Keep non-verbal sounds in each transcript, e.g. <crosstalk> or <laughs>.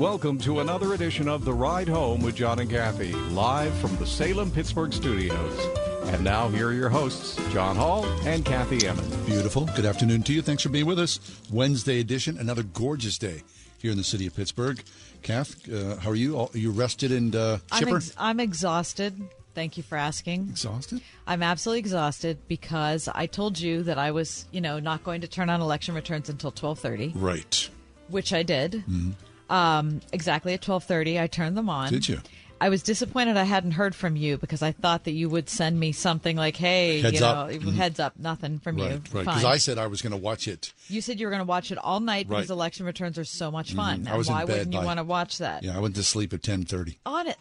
Welcome to another edition of The Ride Home with John and Kathy, live from the Salem Pittsburgh studios. And now, here are your hosts, John Hall and Kathy Emmons. Beautiful. Good afternoon to you. Thanks for being with us. Wednesday edition, another gorgeous day here in the city of Pittsburgh. Kath, uh, how are you? Are you rested and uh, I'm, chipper? ex- I'm exhausted. Thank you for asking. Exhausted? I'm absolutely exhausted because I told you that I was, you know, not going to turn on election returns until 12:30, Right. which I did. Um, exactly at 12:30, I turned them on. Mm-hmm. Did you? I was disappointed I hadn't heard from you because I thought that you would send me something like, "Hey, Heads you know, Mhm. heads up." Nothing from Right, you. right. Because I said I was going to watch it. you said you were going to watch it all night because Right. Mm-hmm. election returns are so much fun. I was and in why bed wouldn't you want to watch that? Yeah, I went to sleep at 10.30. On it.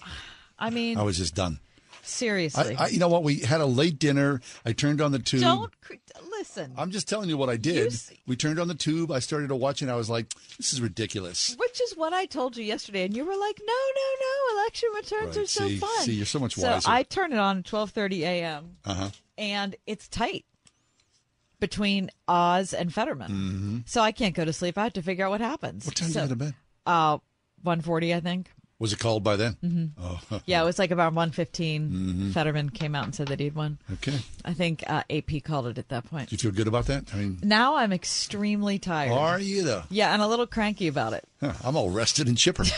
I mean, I was just done. seriously. I, I, you know what? We had a late dinner. I turned on the tube. Don't listen. I'm just telling you what I did. You we turned on the tube. I started to watch and I was like, this is ridiculous. Which is what I told you yesterday, and you were like, "No, no, no! Election returns Right. are so fun." see, you're so much So wiser. I turn it on at 12:30 a.m. Uh-huh. and it's tight between Oz and Fetterman, so I can't go to sleep. I have to figure out what happens. Mm-hmm. What time so, did you go to bed? Uh, 1:40, I think. Was it called by then? Mm-hmm. Oh, Yeah, it was like about 1:15. Mm-hmm. Fetterman came out and said that he'd won. okay. I think uh, AP called it at that point. Do you feel good about that? I mean, Now I'm extremely tired. are you though? Yeah, and a little cranky about it. Huh, I'm all rested and chipper. <laughs>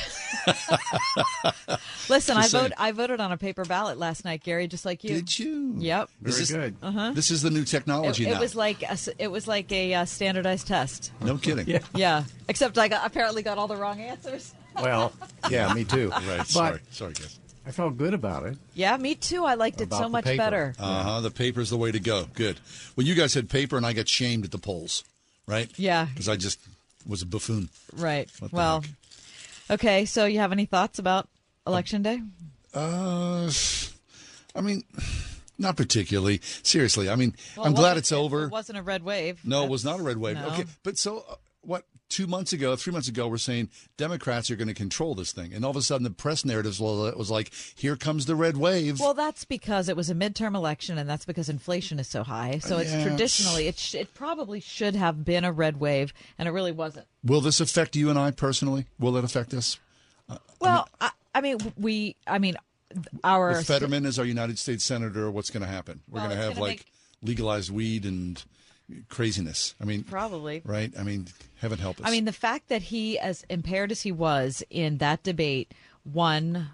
<laughs> Listen, I Just saying. vote. I voted on a paper ballot last night, Gary, just like you. Did you? Yep. This Very is, good. Uh-huh. This is the new technology it now. was like a, s- it was like a uh, standardized test. no kidding. <laughs> Yeah. Yeah, except I got, apparently got all the wrong answers. Well, <laughs> yeah, me too. Right. But sorry. Sorry, guys. I felt good about it. Yeah, me too. I liked it About so the much paper. better. Uh huh. The paper's the way to go. Good. Well, you guys had paper, and I got shamed at the polls, right? Yeah. Because I just was a buffoon. Right. What the Well, okay. So you have any thoughts about election day? Uh, I mean, not particularly. Seriously. I mean, Well, I'm glad wasn't- it's over. It wasn't a red wave. No, it was not a red wave. no. Okay, but so uh, what? Two months ago, three months ago, we're saying Democrats are going to control this thing, and all of a sudden, the press narrative was like, "Here comes the red wave." Well, that's because it was a midterm election, and that's because inflation is so high. So it's Yeah. traditionally it sh- it probably should have been a red wave, and it really wasn't. Will this affect you and I personally? Will it affect us? Uh, well, I, I mean, we, I mean, our With Fetterman as our United States senator, what's going to happen? We're Well, going to have like make- legalized weed and craziness. I mean, probably right? I mean, heaven help us. I mean, the fact that he, as impaired as he was in that debate, won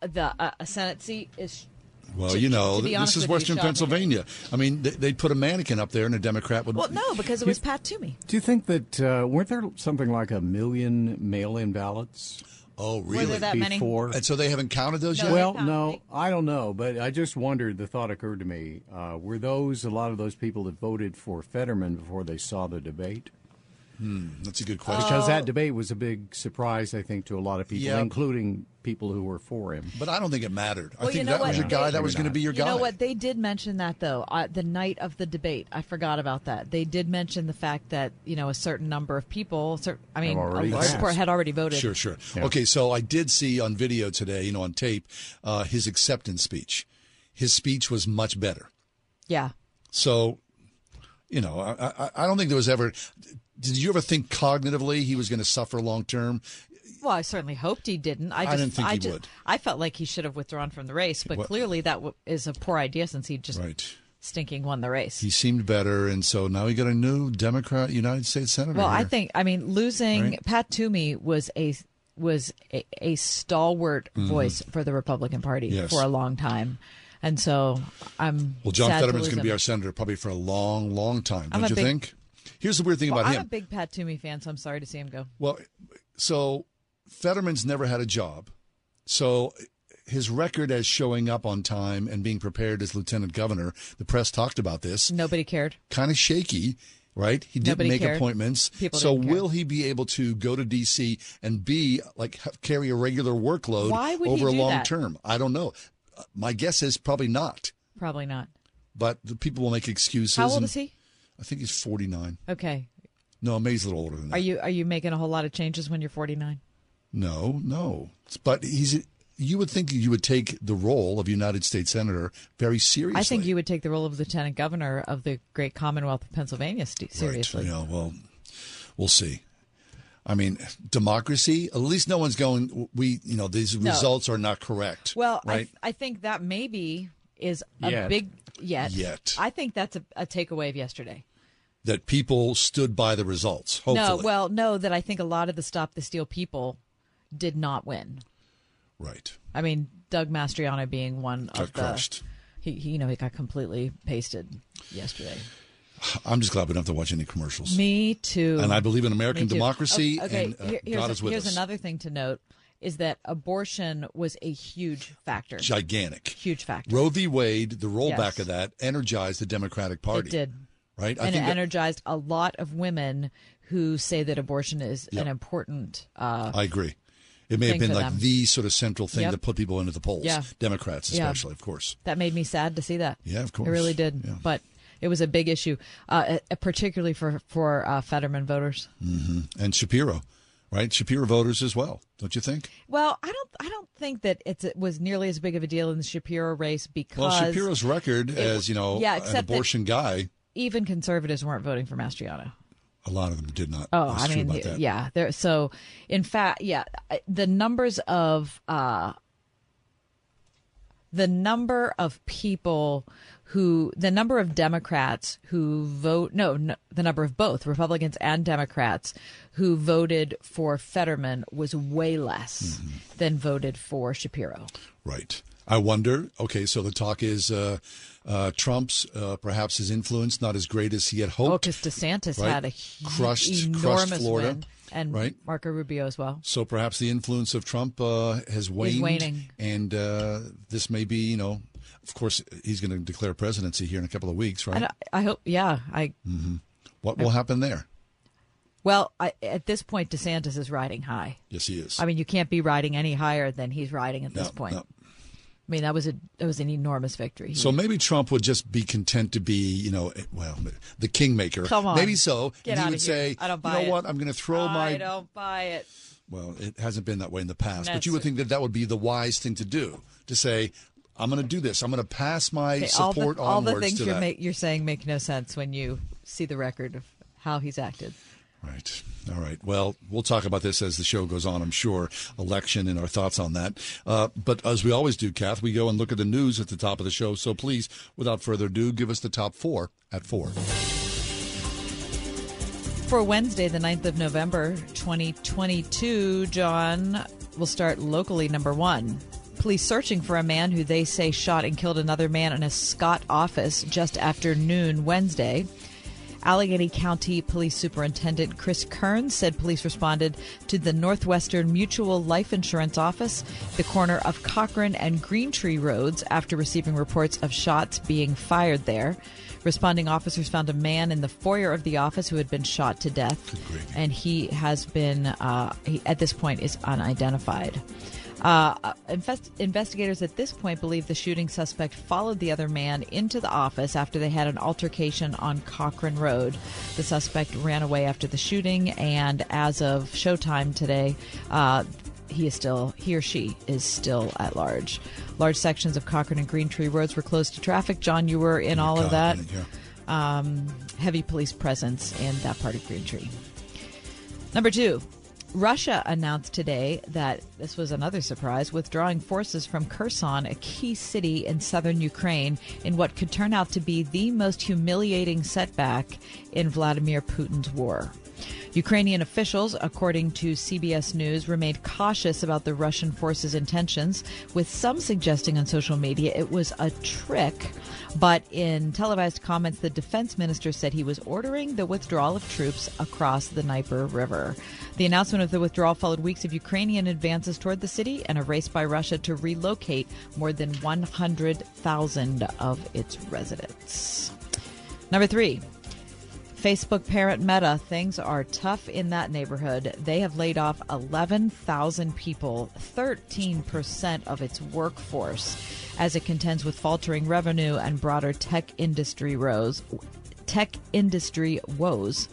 the uh, a Senate seat is. well, to- you know, to be this is with you, Western shocking. Pennsylvania. I mean, they, they'd put a mannequin up there, and a Democrat would. Well, no, because it was Pat Toomey. Do you think that uh, weren't there something like a million mail-in ballots Oh, Were really? there that many? before? And so they haven't counted those No, yet. well, no, I don't know, but I just wondered. The thought occurred to me: uh, were those a lot of those people that voted for Fetterman before they saw the debate? That's a good question. Because Oh. that debate was a big surprise, I think, to a lot of people, Yeah. including people who were for him. But I don't think it mattered. I think you know that what? was your guy. They- that was going to be your You guy. know what? They did mention that though. Uh, the night of the debate, I forgot about that. They did mention the fact that you know a certain number of people, cer- I mean, already a passed. support had already voted. Sure, sure. Yeah. Okay, so I did see on video today, you know, on tape, uh, his acceptance speech. His speech was much better. Yeah. So, you know, I, I, I don't think there was ever. Did you ever think cognitively he was going to suffer long term? Well, I certainly hoped he didn't. I, just, didn't think he just, would. I felt like he should have withdrawn from the race, but What- clearly that w- is a poor idea since he just Right. stinking won the race. He seemed better, and so now we got a new Democrat United States senator. well, I think I mean losing Right. Pat Toomey was a was a, a stalwart voice for the Republican Party Mm-hmm. Yes. for a long time, and so I'm Well, John Fetterman's going to be our senator probably for a long, long time. I'm Don't you big- think? Here's the weird thing Well, about I'm him. a big Pat Toomey fan, so I'm sorry to see him go. Well, so Fetterman's never had a job. So his record as showing up on time and being prepared as lieutenant governor, the press talked about this, Nobody cared. kind of shaky, right? He didn't Nobody make cared. appointments. People so didn't care. will he be able to go to D.C. and be like carry a regular workload Why would he over a long that? term? I don't know. Uh, My guess is probably not. Probably not. But the people will make excuses. How old and is he? I think he's 49. Okay. No, maybe he's a little older than that. Are you are you making a whole lot of changes when you're 49? No, no. But he's. You would think you would take the role of United States senator very seriously. I think you would take the role of lieutenant governor of the great Commonwealth of Pennsylvania st- seriously. Right. Yeah. Well, we'll see. I mean, democracy. At least no one's going. We, you know, these results are not correct. Well, right? I, I think that maybe is a Yet. big yet. Yet. I think that's a, a takeaway of yesterday. That people stood by the results. Hopefully, No, well, no, that I think a lot of the Stop the Steal people did not win. right. I mean, Doug Mastriano being one Got of the. crushed. He, he, you know, he got completely pasted yesterday. I'm just glad we don't have to watch any commercials. Me too. and I believe in American democracy, Oh, okay, and uh, here- here's, God is with here's us. another thing to note: is that abortion was a huge factor. Gigantic. huge factor. Roe v. Wade, the rollback Yes. of that, energized the Democratic Party. It did. Right? I and it think that- energized a lot of women who say that abortion is Yeah. an important. Uh, I agree. It may have been like them. the sort of central thing Yep. that put people into the polls. Yeah. Democrats, Yeah. especially, of course. that made me sad to see that. Yeah, of course. It really did. Yeah. But it was a big issue, uh, uh, particularly for for uh, Fetterman voters. And Shapiro, right? Shapiro voters as well, don't you think? Well, I don't. I don't think that it's, it was nearly as big of a deal in the Shapiro race because Well, Shapiro's record as, you know, yeah, an except that- abortion guy, even conservatives weren't voting for Mastriano. a lot of them did not. Oh, That's I mean, about that. yeah. There. So, in fact, yeah, the numbers of uh, the number of people who, the number of Democrats who vote, no, no, the number of both Republicans and Democrats who voted for Fetterman was way less Mm-hmm. than voted for Shapiro. Right. I wonder. Okay, so the talk is uh, uh, Trump's uh, perhaps his influence not as great as he had Oh, hoped. because DeSantis Right. had a hu- Crushed- crushed enormous Florida, win, and right? Marco Rubio as well. so perhaps the influence of Trump uh, has waned, waning. and uh, this may be, you know, of course, he's going to declare presidency here in a couple of weeks, right? I, I hope, yeah, I What will happen there? Well, I, at this point, DeSantis is riding high. Yes, he is. I mean, you can't be riding any higher than he's riding at this point. no. I mean, that was a that was an enormous victory. So maybe Trump would just be content to be, you know, eh, well, the kingmaker. Come on. Maybe so. Get and he would say, I don't buy you know it. what? I'm going to throw I my. I don't buy it. Well, it hasn't been that way in the past, but you would think that that would be the wise thing to do. To say, I'm going to do this. I'm going to pass my Okay, all support the, all the things you're, you're saying make no sense when you see the record of how he's acted. Right. All right. Well, we'll talk about this as the show goes on, I'm sure. Election and our thoughts on that. Uh, but as we always do, Kath, we go and look at the news at the top of the show. So please, without further ado, give us the top four at four. For Wednesday, the 9th of November, 2022, John will start locally number one. Police searching for a man who they say shot and killed another man in a Scott office just after noon Wednesday. Allegheny County Police Superintendent Chris Kearns said police responded to the Northwestern Mutual Life Insurance Office, the corner of Cochran and Greentree Roads, after receiving reports of shots being fired there. Responding officers found a man in the foyer of the office who had been shot to death, and he has been, uh, he, at this point, is unidentified. Uh, invest- investigators at this point believe the shooting suspect followed the other man into the office after they had an altercation on Cochran Road. The suspect ran away after the shooting, and as of showtime today, uh, he is still he or she is still at large. Large sections of Cochran and Green Tree roads were closed to traffic. John, you were in all of that. Yeah. Um, heavy police presence in that part of Green Tree. Number two, Russia announced today that this was another surprise, withdrawing forces from Kherson, a key city in southern Ukraine, in what could turn out to be the most humiliating setback in Vladimir Putin's war. Ukrainian officials, according to CBS News, remained cautious about the Russian forces' intentions, with some suggesting on social media it was a trick. But in televised comments, the defense minister said he was ordering the withdrawal of troops across the Dnieper River. The announcement of the withdrawal followed weeks of Ukrainian advances toward the city and a race by Russia to relocate more than 100,000 of its residents. Number three. Facebook parent Meta, things are tough in that neighborhood. They have laid off 11,000 people, 13% of its workforce, as it contends with faltering revenue and broader tech industry woes. Tech industry woes.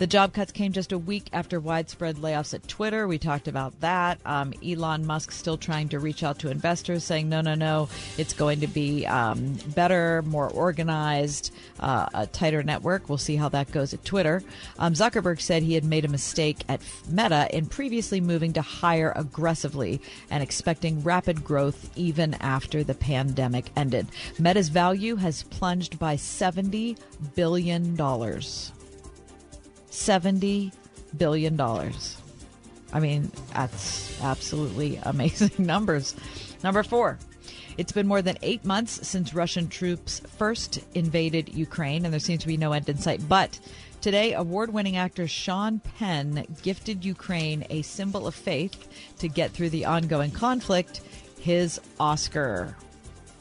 The job cuts came just a week after widespread layoffs at Twitter. We talked about that. Um, Elon Musk still trying to reach out to investors, saying, no, no, no, it's going to be um, better, more organized, uh, a tighter network. We'll see how that goes at Twitter. Um, Zuckerberg said he had made a mistake at Meta in previously moving to hire aggressively and expecting rapid growth even after the pandemic ended. Meta's value has plunged by $70 billion. $70 billion. I mean, that's absolutely amazing <laughs> numbers. Number four. It's been more than eight months since Russian troops first invaded Ukraine, and there seems to be no end in sight. But today, award winning actor Sean Penn gifted Ukraine a symbol of faith to get through the ongoing conflict his Oscar.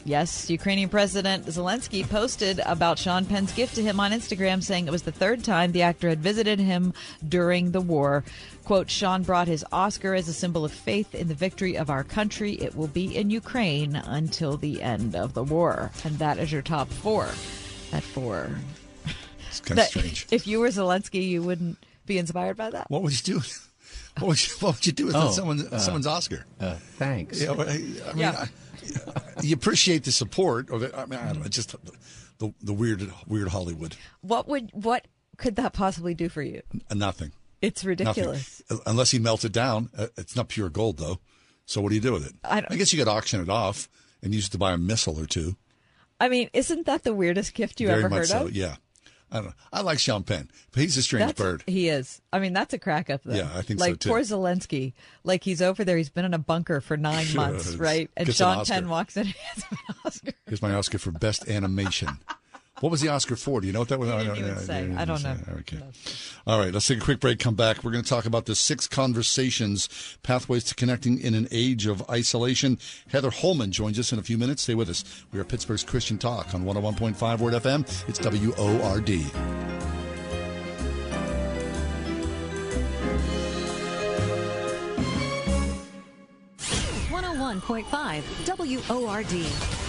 Yes, Ukrainian President Zelensky posted about Sean Penn's gift to him on Instagram, saying it was the third time the actor had visited him during the war. Quote, Sean brought his Oscar as a symbol of faith in the victory of our country. It will be in Ukraine until the end of the war. And that is your top four at four. It's kind of strange. If you were Zelensky, you wouldn't be inspired by that? What would you do? What would you, what would you do with Oh, someone, uh, someone's Oscar? Uh, thanks. Yeah, well, I, I mean, Yeah. I, you appreciate the support of it. I mean, I don't know, just the the weird, weird Hollywood. What would what could that possibly do for you? Uh, Nothing. It's ridiculous. Uh, Unless he melts it down, uh, it's not pure gold though. So what do you do with it? I don't- guess you could auction it off and use it to buy a missile or two. I mean, isn't that the weirdest gift you Very ever much heard so. of? Yeah. I don't know. I like Sean Penn, but he's a strange That's, bird. He is. I mean, that's a crack up though. Yeah, I think so, like too. poor Zelensky. Like he's over there. He's been in a bunker for nine Sure, months, right? And gets an Sean Oscar. Penn walks in <laughs> and has an Oscar. Here's my Oscar for best animation. What was the Oscar for? Do you know what that was? didn't even say. didn't I don't say. know. Okay. All right. Let's take a quick break. Come back. We're going to talk about the six conversations, pathways to connecting in an age of isolation. Heather Holleman joins us in a few minutes. Stay with us. We are Pittsburgh's Christian Talk on 101.5 Word FM. It's W O R D. One hundred one point five WORD.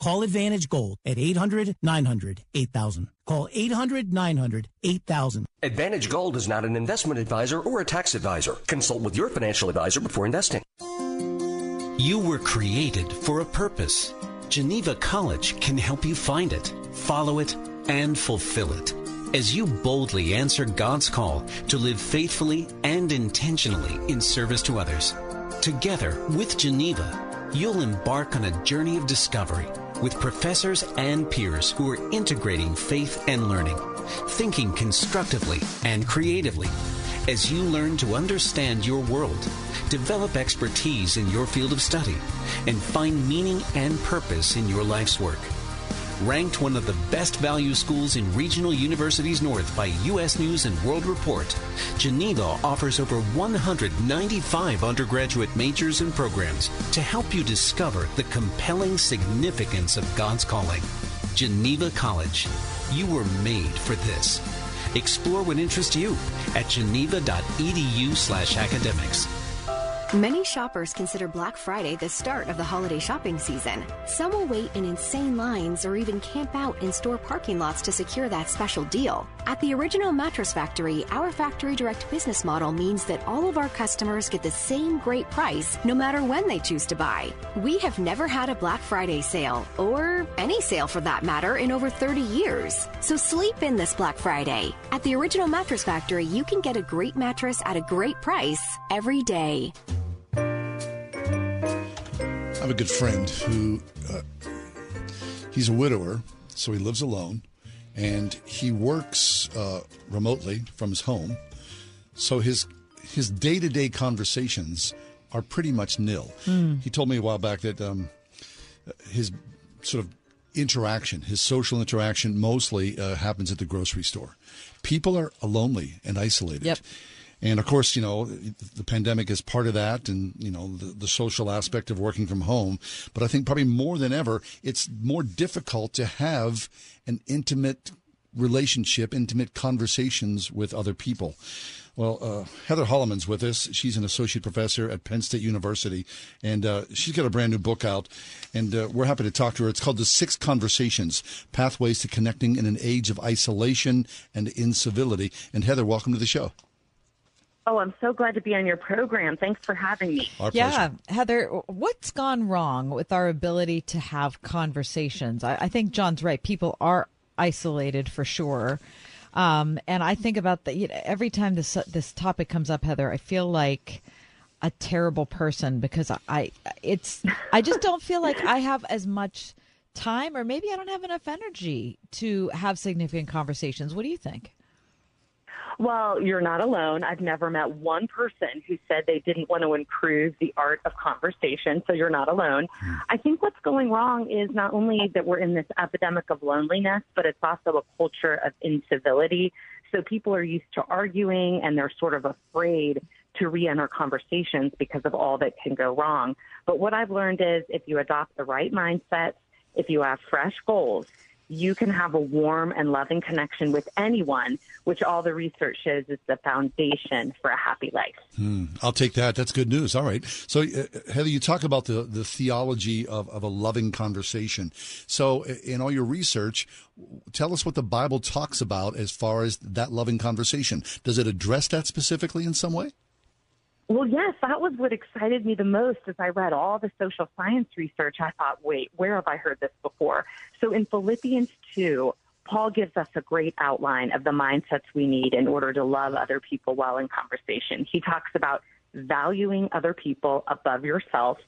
Call Advantage Gold at 800 900 8000. Call 800 900 8000. Advantage Gold is not an investment advisor or a tax advisor. Consult with your financial advisor before investing. You were created for a purpose. Geneva College can help you find it, follow it, and fulfill it. As you boldly answer God's call to live faithfully and intentionally in service to others, together with Geneva, you'll embark on a journey of discovery with professors and peers who are integrating faith and learning, thinking constructively and creatively. As you learn to understand your world, develop expertise in your field of study, and find meaning and purpose in your life's work. Ranked one of the best value schools in regional universities north by U.S. News and World Report, Geneva offers over 195 undergraduate majors and programs to help you discover the compelling significance of God's calling. Geneva College. You were made for this. Explore what interests you at geneva.edu slash academics. Many shoppers consider Black Friday the start of the holiday shopping season. Some will wait in insane lines or even camp out in store parking lots to secure that special deal. At the Original Mattress Factory, our factory direct business model means that all of our customers get the same great price no matter when they choose to buy. We have never had a Black Friday sale, or any sale for that matter, in over 30 years. So sleep in this Black Friday. At the Original Mattress Factory, you can get a great mattress at a great price every day. I have a good friend who uh, he's a widower, so he lives alone, and he works uh, remotely from his home. So his his day to day conversations are pretty much nil. Mm. He told me a while back that um, his sort of interaction, his social interaction, mostly uh, happens at the grocery store. People are lonely and isolated. Yep. And of course, you know, the pandemic is part of that and, you know, the, the social aspect of working from home. But I think probably more than ever, it's more difficult to have an intimate relationship, intimate conversations with other people. Well, uh, Heather Holleman's with us. She's an associate professor at Penn State University, and uh, she's got a brand new book out, and uh, we're happy to talk to her. It's called The Six Conversations Pathways to Connecting in an Age of Isolation and Incivility. And Heather, welcome to the show. Oh, I'm so glad to be on your program. Thanks for having me. Our yeah, Heather, what's gone wrong with our ability to have conversations? I, I think John's right. People are isolated for sure. Um, and I think about that you know, every time this this topic comes up, Heather. I feel like a terrible person because I, I it's I just don't feel like I have as much time, or maybe I don't have enough energy to have significant conversations. What do you think? Well, you're not alone. I've never met one person who said they didn't want to improve the art of conversation, so you're not alone. Hmm. I think what's going wrong is not only that we're in this epidemic of loneliness, but it's also a culture of incivility. So people are used to arguing and they're sort of afraid to re enter conversations because of all that can go wrong. But what I've learned is if you adopt the right mindset, if you have fresh goals, you can have a warm and loving connection with anyone, which all the research shows is the foundation for a happy life. Hmm, I'll take that. That's good news. All right. So, uh, Heather, you talk about the, the theology of, of a loving conversation. So, in all your research, tell us what the Bible talks about as far as that loving conversation. Does it address that specifically in some way? Well, yes, that was what excited me the most as I read all the social science research. I thought, wait, where have I heard this before? So in Philippians 2, Paul gives us a great outline of the mindsets we need in order to love other people while in conversation. He talks about valuing other people above yourself,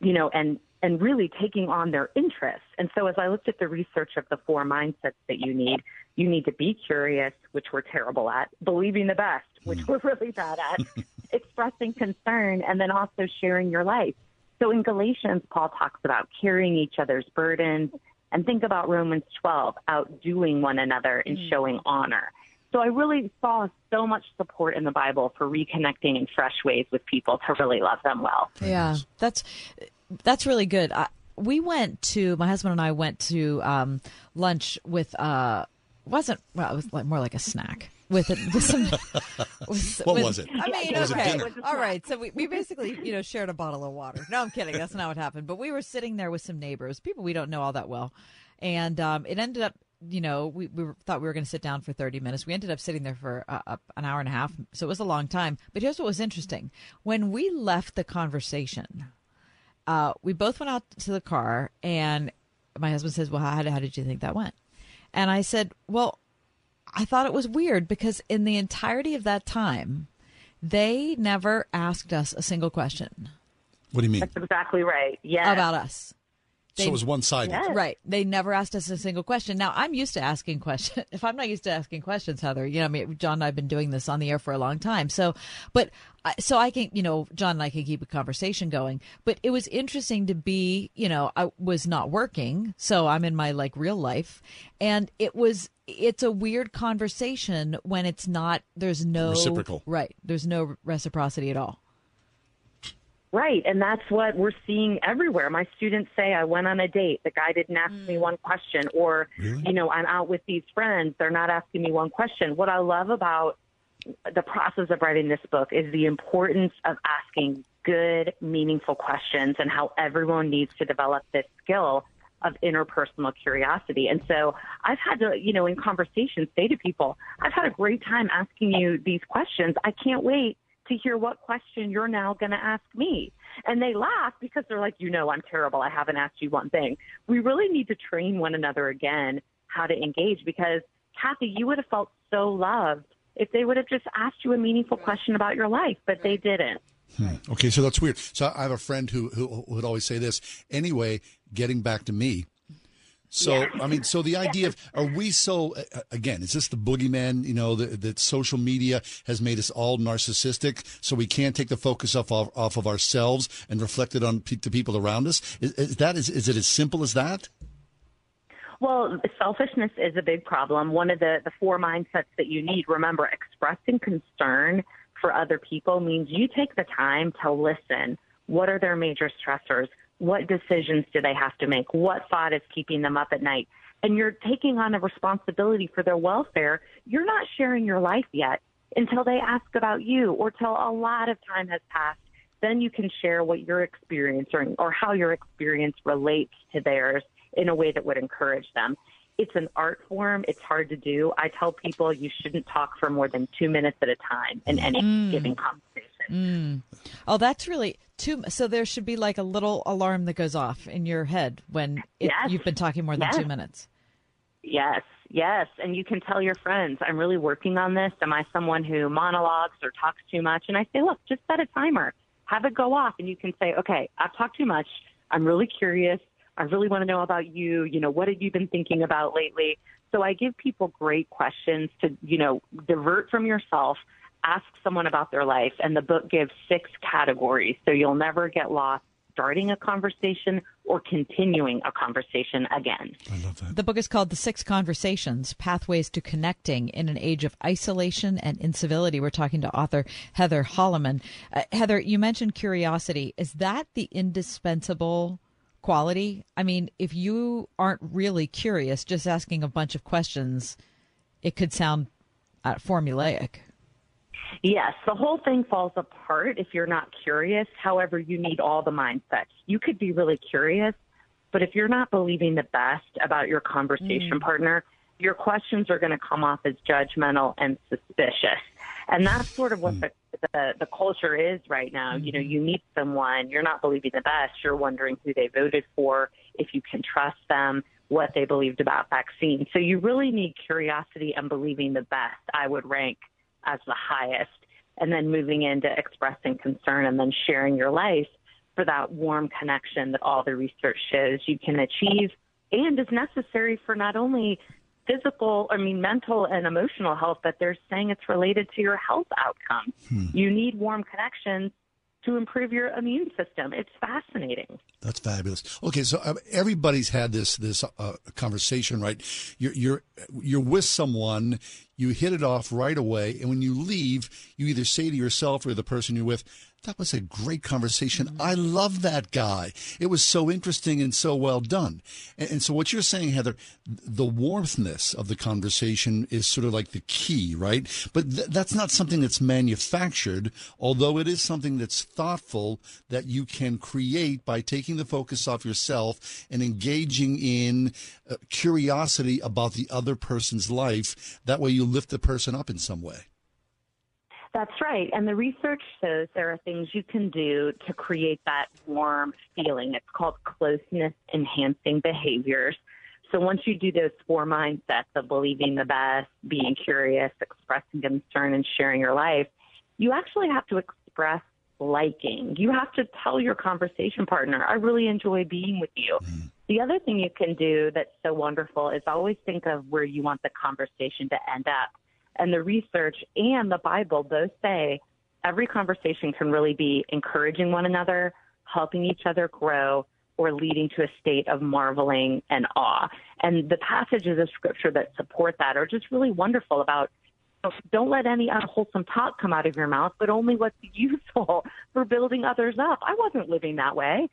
you know, and and really taking on their interests. And so as I looked at the research of the four mindsets that you need, you need to be curious, which we're terrible at, believing the best, which we're really bad at, <laughs> expressing concern, and then also sharing your life. So in Galatians, Paul talks about carrying each other's burdens, and think about Romans 12, outdoing one another and showing honor. So I really saw so much support in the Bible for reconnecting in fresh ways with people to really love them well. Yeah, that's that's really good. I, we went to my husband and I went to um, lunch with uh wasn't well it was like more like a snack with, with some. <laughs> With, What with- was it? I mean, Was it okay, all right. So we, we basically you know shared a bottle of water. No, I'm kidding. That's not what happened. But we were sitting there with some neighbors, people we don't know all that well, and um, it ended up. You know, we, we thought we were going to sit down for 30 minutes. We ended up sitting there for uh, an hour and a half. So it was a long time. But here's what was interesting. When we left the conversation, uh, we both went out to the car, and my husband says, "Well, how, how did you think that went?" And I said, "Well, I thought it was weird because in the entirety of that time, they never asked us a single question What do you mean? That's exactly right. Yeah. about us." So it was one sided. Right. They never asked us a single question. Now, I'm used to asking questions. <laughs> If I'm not used to asking questions, Heather, you know, I mean, John and I have been doing this on the air for a long time. So, but, uh, so I can, you know, John and I can keep a conversation going. But it was interesting to be, you know, I was not working. So I'm in my like real life. And it was, it's a weird conversation when it's not, there's no Reciprocal. Right. There's no reciprocity at all. Right, and that's what we're seeing everywhere. My students say, I went on a date, the guy didn't ask me mm. one question, or, you know, I'm out with these friends, they're not asking me one question. What I love about the process of writing this book is the importance of asking good, meaningful questions and how everyone needs to develop this skill of interpersonal curiosity. And so I've had to, you know, in conversations say to people, I've had a great time asking you these questions. I can't wait to hear what question you're now going to ask me. And they laugh because they're like, you know, I'm terrible. I haven't asked you one thing. We really need to train one another again how to engage because, Kathy, you would have felt so loved if they would have just asked you a meaningful question about your life, but they didn't. Hmm. Okay, so that's weird. So I have a friend who, who would always say this. Anyway, getting back to me. So Yeah. I mean, so the <laughs> idea of are we so uh, again? Is this the boogeyman? You know that, that social media has made us all narcissistic, so we can't take the focus off of, off of ourselves and reflect it on pe- the people around us. Is, is that is, is it as simple as that? Well, selfishness is a big problem. One of the, the four mindsets that you need, remember, expressing concern for other people means you take the time to listen. What are their major stressors? What decisions do they have to make? What thought is keeping them up at night? And you're taking on a responsibility for their welfare. You're not sharing your life yet until they ask about you or till a lot of time has passed. Then you can share what you're experiencing or how your experience relates to theirs in a way that would encourage them. It's an art form. It's hard to do. I tell people you shouldn't talk for more than two minutes at a time in any Mm. given conversation. Mm. Oh, that's really too. So there should be like a little alarm that goes off in your head when it, Yes. you've been talking more than Yes. two minutes. Yes, yes. And you can tell your friends, I'm really working on this. Am I someone who monologues or talks too much? And I say, look, just set a timer, have it go off. And you can say, okay, I've talked too much. I'm really curious. I really want to know about you. You know, what have you been thinking about lately? So I give people great questions to, you know, divert from yourself, ask someone about their life. And the book gives six categories. So you'll never get lost starting a conversation or continuing a conversation again. I love that. The book is called The Six Conversations Pathways to Connecting in an Age of Isolation and Incivility. We're talking to author Heather Holleman. Uh, Heather, you mentioned curiosity. Is that the indispensable quality? I mean, if you aren't really curious, just asking a bunch of questions, it could sound uh, formulaic. Yes, the whole thing falls apart if you're not curious. However, you need all the mindsets. You could be really curious, but if you're not believing the best about your conversation Mm. partner, your questions are going to come off as judgmental and suspicious. And that's sort of what the, the the culture is right now. You know, mm-hmm. you meet someone, you're not believing the best, you're wondering who they voted for, if you can trust them, what they believed about vaccines. So you really need curiosity and believing the best. I would rank as the highest, and then moving into expressing concern and then sharing your life for that warm connection that all the research shows you can achieve and is necessary for not only physical, I mean, mental and emotional health, but they're saying it's related to your health outcomes. You need warm connections to improve your immune system. It's fascinating. That's fabulous. Okay, so uh, everybody's had this this uh, conversation, right? You're you're you're with someone, you hit it off right away, and when you leave, you either say to yourself or the person you're with, "That was a great conversation. I love that guy. It was so interesting and so well done." And, and so, what you're saying, Heather, the warmthness of the conversation is sort of like the key, right? But th- that's not something that's manufactured, although it is something that's thoughtful that you can create by taking the focus off yourself and engaging in uh, curiosity about the other person's life. That way, you lift the person up in some way. That's right. And the research shows there are things you can do to create that warm feeling. It's called closeness enhancing behaviors. So once you do those four mindsets of believing the best, being curious, expressing concern, and sharing your life, you actually have to express liking. You have to tell your conversation partner, I really enjoy being with you. Mm-hmm. The other thing you can do that's so wonderful is always think of where you want the conversation to end up. And the research and the Bible both say every conversation can really be encouraging one another, helping each other grow, or leading to a state of marveling and awe. And the passages of scripture that support that are just really wonderful about don't let any unwholesome talk come out of your mouth, but only what's <laughs> useful for building others up. I wasn't living that way.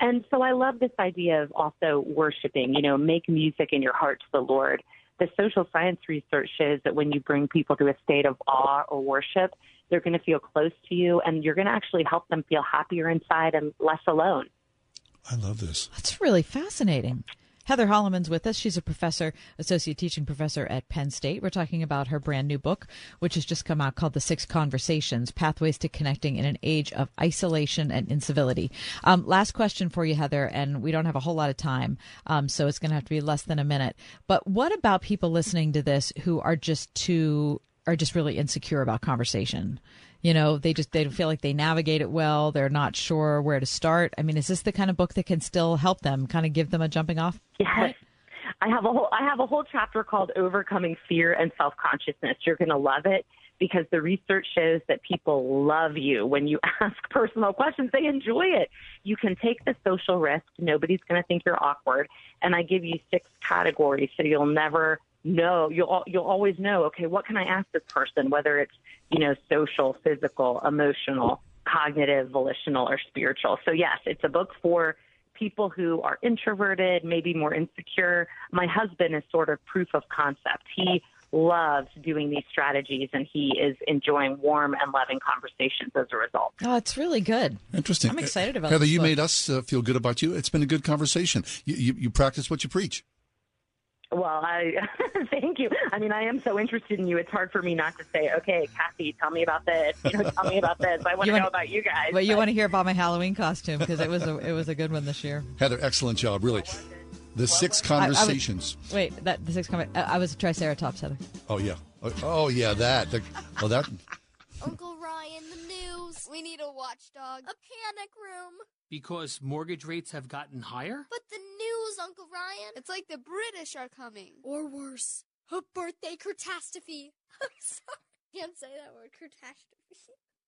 And so I love this idea of also worshiping, you know, make music in your heart to the Lord. The social science research shows that when you bring people to a state of awe or worship, They're going to feel close to you, and you're going to actually help them feel happier inside and less alone. I love this. That's really fascinating. Heather Holleman's with us. She's a professor, associate teaching professor at Penn State. We're talking about her brand new book, which has just come out called The Six Conversations Pathways to Connecting in an Age of Isolation and Incivility. Um, last question for you, Heather, and we don't have a whole lot of time, um, so it's going to have to be less than a minute. But what about people listening to this who are just too, are just really insecure about conversation? you know they just they don't feel like they navigate it well. They're not sure where to start. I mean is this the kind of book that can still help them kind of give them a jumping off yes. point i have a whole i have a whole chapter called overcoming fear and self-consciousness. You're going to love it because the research shows that people love you. When you <laughs> ask personal questions they enjoy it. You can take the social risk. Nobody's going to think you're awkward. And i give you six categories so you'll never know you'll you'll always know okay what can i ask this person whether it's you know social physical emotional cognitive volitional or spiritual so yes it's a book for people who are introverted maybe more insecure my husband is sort of proof of concept he loves doing these strategies and he is enjoying warm and loving conversations as a result. Oh, it's really good. Interesting. I'm excited about Heather, this you book. made us uh, feel good about you. It's been a good conversation. You, you, you practice what you preach. Well, I <laughs> thank you. I mean, I am so interested in you. It's hard for me not to say, "Okay, Kathy, tell me about this." You know, tell me about this. I want to know about you guys. But you want to hear about my Halloween costume because it was a it was a good one this year. Heather, excellent job, really. The six I- I would- conversations. wait, that the six comment. I I was a Triceratops, Heather. Oh yeah. Oh, oh yeah, that. The, oh that. Uncle Ryan, the news. We need a watchdog. A panic room. Because mortgage rates have gotten higher? But the news, Uncle Ryan. It's like the British are coming. Or worse, a birthday catastrophe. <laughs> I'm sorry. Can't say that word, catastrophe.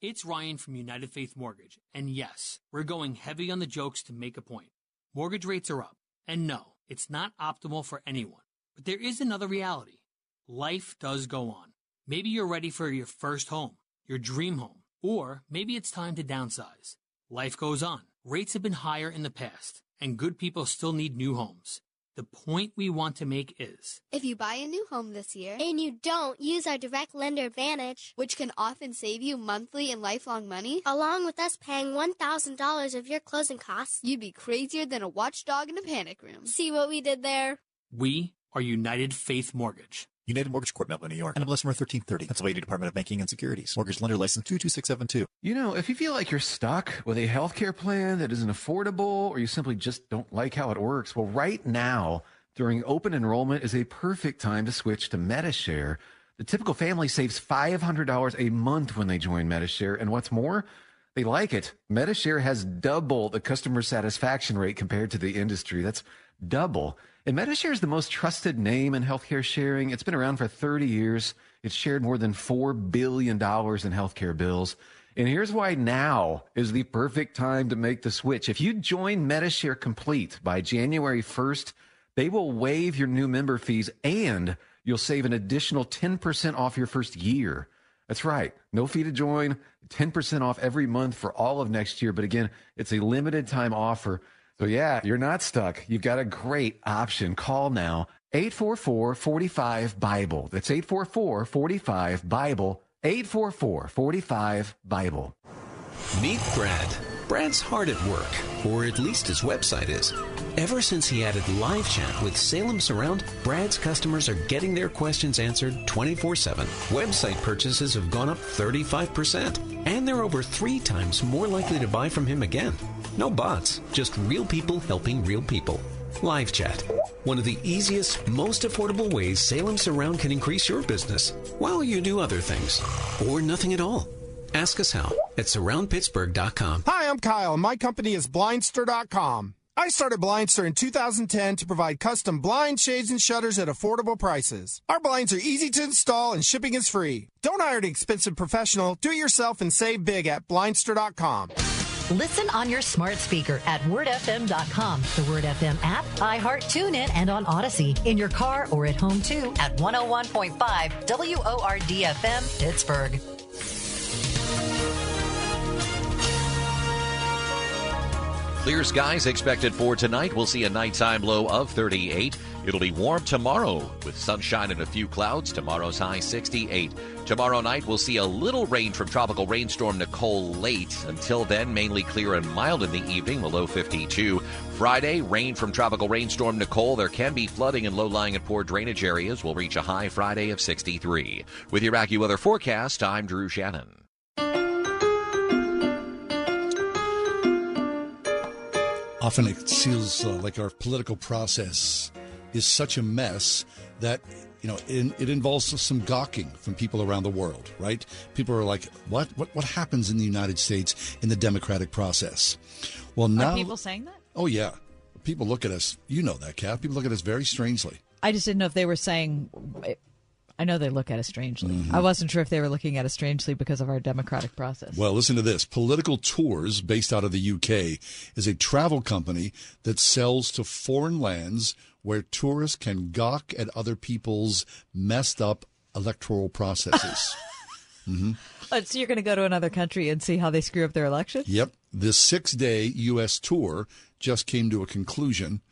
It's Ryan from United Faith Mortgage. And yes, we're going heavy on the jokes to make a point. Mortgage rates are up. And no, it's not optimal for anyone. But there is another reality. Life does go on. Maybe you're ready for your first home, your dream home, or maybe it's time to downsize. Life goes on. Rates have been higher in the past, and good people still need new homes. The point we want to make is If you buy a new home this year and you don't use our direct lender advantage, which can often save you monthly and lifelong money, along with us paying $1,000 of your closing costs, you'd be crazier than a watchdog in a panic room. See what we did there? we are United Faith Mortgage. United Mortgage Corp, Melville, New York. NMLS number 1330. Pennsylvania Department of Banking and Securities. Mortgage lender license 22672. You know, if you feel like you're stuck with a healthcare plan that isn't affordable or you simply just don't like how it works, well, right now, during open enrollment is a perfect time to switch to MediShare. The typical family saves $500 a month when they join MediShare. And what's more, they like it. MediShare has double the customer satisfaction rate compared to the industry. That's double. And MediShare is the most trusted name in healthcare sharing. It's been around for 30 years. It's shared more than $4 billion in healthcare bills. And here's why now is the perfect time to make the switch. If you join MediShare Complete by January 1st, they will waive your new member fees and you'll save an additional 10% off your first year. That's right. No fee to join, 10% off every month for all of next year. But again, it's a limited time offer. So yeah, you're not stuck. You've got a great option. Call now 844 45 Bible. That's 844 45 Bible. 844 45 Bible. Meet Brad. Brad's hard at work, or at least his website is. Ever since he added live chat with Salem Surround, Brad's customers are getting their questions answered 24 7. Website purchases have gone up 35%, and they're over three times more likely to buy from him again. No bots, just real people helping real people. Live chat. One of the easiest, most affordable ways Salem Surround can increase your business while you do other things. Or nothing at all. Ask us how at surroundpittsburgh.com. Hi, I'm Kyle. My company is Blindster.com. I started Blindster in 2010 to provide custom blind shades and shutters at affordable prices. Our blinds are easy to install and shipping is free. Don't hire an expensive professional. Do it yourself and save big at Blindster.com. Listen on your smart speaker at wordfm.com, the Word FM app, iHeart, TuneIn, and on Odyssey. In your car or at home too at 101.5 WORDFM Clear skies expected for tonight. We'll see a nighttime low of 38. It'll be warm tomorrow with sunshine and a few clouds. Tomorrow's high 68. Tomorrow night we'll see a little rain from tropical rainstorm Nicole late. Until then, mainly clear and mild in the evening, the low 52. Friday, rain from tropical rainstorm Nicole. There can be flooding in low-lying and poor drainage areas. We'll reach a high Friday of 63. With your AccuWeather forecast, I'm Drew Shannon. Often it feels uh, like our political process is such a mess that you know it, it, involves some gawking from people around the world. Right? People are like, "What? What? What happens in the United States in the democratic process?" Well, now are people saying that? Oh yeah, people look at us. You know that, Kath. People look at us very strangely. I just didn't know if they were saying I know they look at us strangely. Mm-hmm. I wasn't sure if they were looking at us strangely because of our democratic process. Well, listen to this. Political Tours, based out of the UK, is a travel company that sells to foreign lands where tourists can gawk at other people's messed up electoral processes. <laughs> mm-hmm. oh, so you're going to go to another country and see how they screw up their election? Yep. This six day U.S. tour just came to a conclusion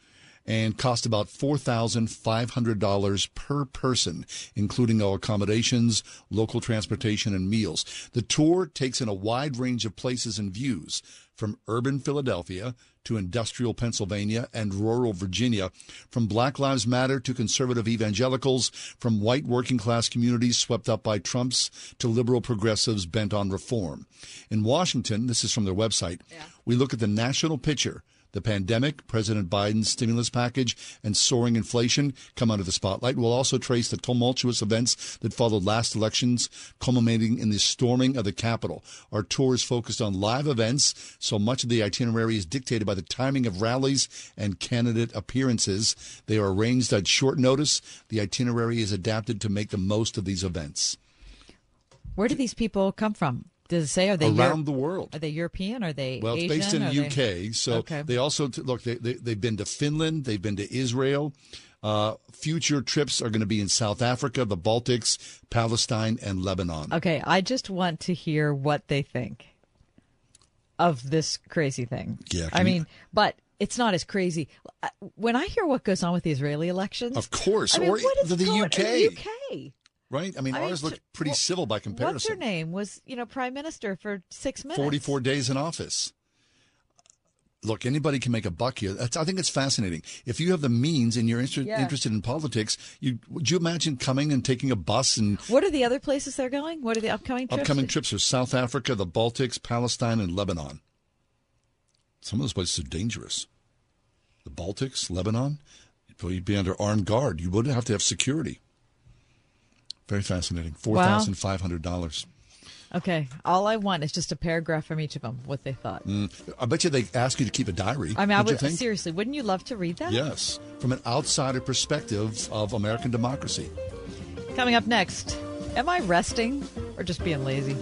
and cost about $4,500 per person, including all accommodations, local transportation, and meals. The tour takes in a wide range of places and views, from urban Philadelphia to industrial Pennsylvania and rural Virginia, from Black Lives Matter to conservative evangelicals, from white working class communities swept up by Trump's to liberal progressives bent on reform. In Washington, this is from their website, yeah. we look at the national picture the pandemic, President Biden's stimulus package, and soaring inflation come under the spotlight. We'll also trace the tumultuous events that followed last elections, culminating in the storming of the Capitol. Our tour is focused on live events, so much of the itinerary is dictated by the timing of rallies and candidate appearances. They are arranged at short notice. The itinerary is adapted to make the most of these events. Where do these people come from? Does it say are they around Euro- the world? Are they European? Are they well? It's based in the UK. They... So okay. they also look. They, they they've been to Finland. They've been to Israel. Uh, future trips are going to be in South Africa, the Baltics, Palestine, and Lebanon. Okay, I just want to hear what they think of this crazy thing. Yeah, I mean, but it's not as crazy. When I hear what goes on with the Israeli elections, of course, I mean, or the, the UK. The UK right? I mean, I ours mean, looked pretty well, civil by comparison. What's her name? Was you know prime minister for six minutes? Forty-four days in office. Look, anybody can make a buck here. That's, I think it's fascinating. If you have the means and you're inter- yeah. interested in politics, you would you imagine coming and taking a bus and? What are the other places they're going? What are the upcoming trips? Upcoming trips are South Africa, the Baltics, Palestine, and Lebanon. Some of those places are dangerous. The Baltics, Lebanon, you'd be under armed guard. You would have to have security. Very fascinating. Four thousand five hundred dollars. Okay, all I want is just a paragraph from each of them, what they thought. Mm. I bet you they ask you to keep a diary. I mean, I would seriously. Wouldn't you love to read that? Yes, from an outsider perspective of American democracy. Coming up next, am I resting or just being lazy?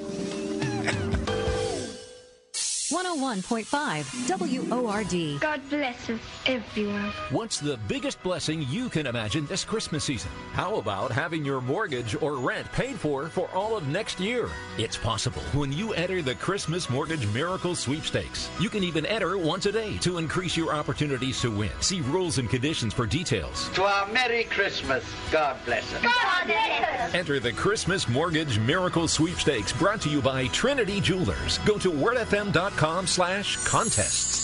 101.5 WORD. God bless us, everyone. What's the biggest blessing you can imagine this Christmas season? How about having your mortgage or rent paid for for all of next year? It's possible when you enter the Christmas Mortgage Miracle Sweepstakes. You can even enter once a day to increase your opportunities to win. See rules and conditions for details. To our Merry Christmas. God bless us. God bless us. Enter the Christmas Mortgage Miracle Sweepstakes brought to you by Trinity Jewelers. Go to wordfm.com com slash contests.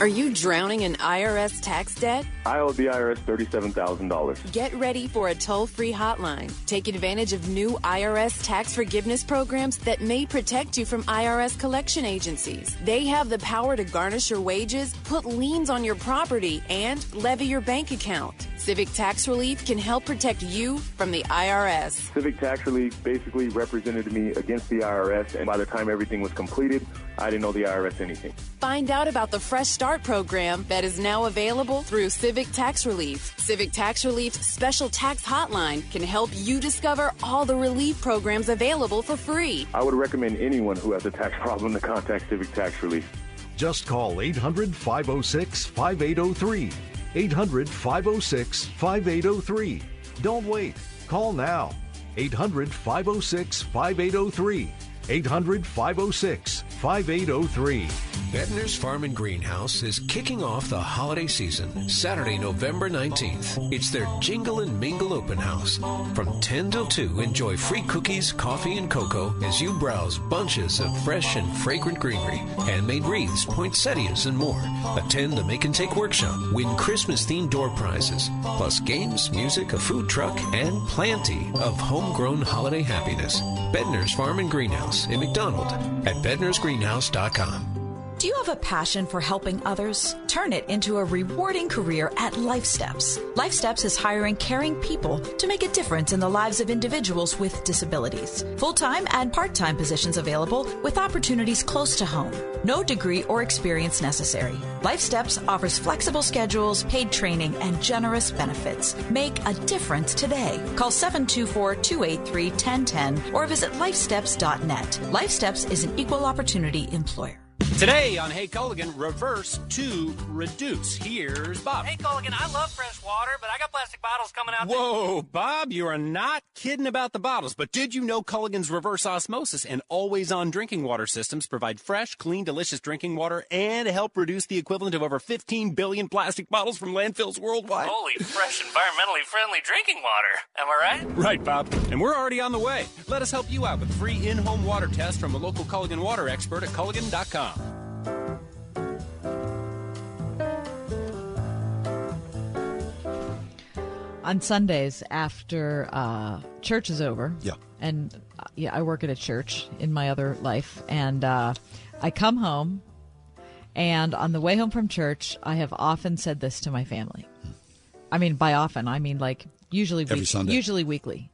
Are you drowning in IRS tax debt? I owe the IRS $37,000. Get ready for a toll free hotline. Take advantage of new IRS tax forgiveness programs that may protect you from IRS collection agencies. They have the power to garnish your wages, put liens on your property, and levy your bank account. Civic Tax Relief can help protect you from the IRS. Civic Tax Relief basically represented me against the IRS, and by the time everything was completed, I didn't know the IRS anything. Find out about the Fresh Start program that is now available through Civic Tax Relief. Civic Tax Relief's special tax hotline can help you discover all the relief programs available for free. I would recommend anyone who has a tax <laughs> problem to contact Civic Tax Relief. Just call 800 506 5803. 800 506 5803. Don't wait. Call now. 800 506 5803. 800 506 5803. Bedner's Farm and Greenhouse is kicking off the holiday season Saturday, November 19th. It's their Jingle and Mingle Open House. From 10 till 2, enjoy free cookies, coffee, and cocoa as you browse bunches of fresh and fragrant greenery, handmade wreaths, poinsettias, and more. Attend the Make and Take workshop, win Christmas themed door prizes, plus games, music, a food truck, and plenty of homegrown holiday happiness. Bedner's Farm and Greenhouse in McDonald at bednersgreenhouse.com. Do you have a passion for helping others? Turn it into a rewarding career at LifeSteps. LifeSteps is hiring caring people to make a difference in the lives of individuals with disabilities. Full time and part time positions available with opportunities close to home. No degree or experience necessary. LifeSteps offers flexible schedules, paid training, and generous benefits. Make a difference today. Call 724 283 1010 or visit lifesteps.net. Life Steps is an equal opportunity employer. Today on Hey Culligan, reverse to reduce. Here's Bob. Hey, Culligan, I love fresh water, but I got plastic bottles coming out. Whoa, Bob, you are not kidding about the bottles. But did you know Culligan's reverse osmosis and always on drinking water systems provide fresh, clean, delicious drinking water and help reduce the equivalent of over 15 billion plastic bottles from landfills worldwide? Holy, fresh, environmentally friendly drinking water. Am I right? Right, Bob. And we're already on the way. Let us help you out with free in home water tests from a local Culligan water expert at Culligan.com. on Sundays after uh, church is over. Yeah. And uh, yeah, I work at a church in my other life, and uh, I come home, and on the way home from church, I have often said this to my family. I mean, by often, I mean like usually Every week- Sunday. usually weekly.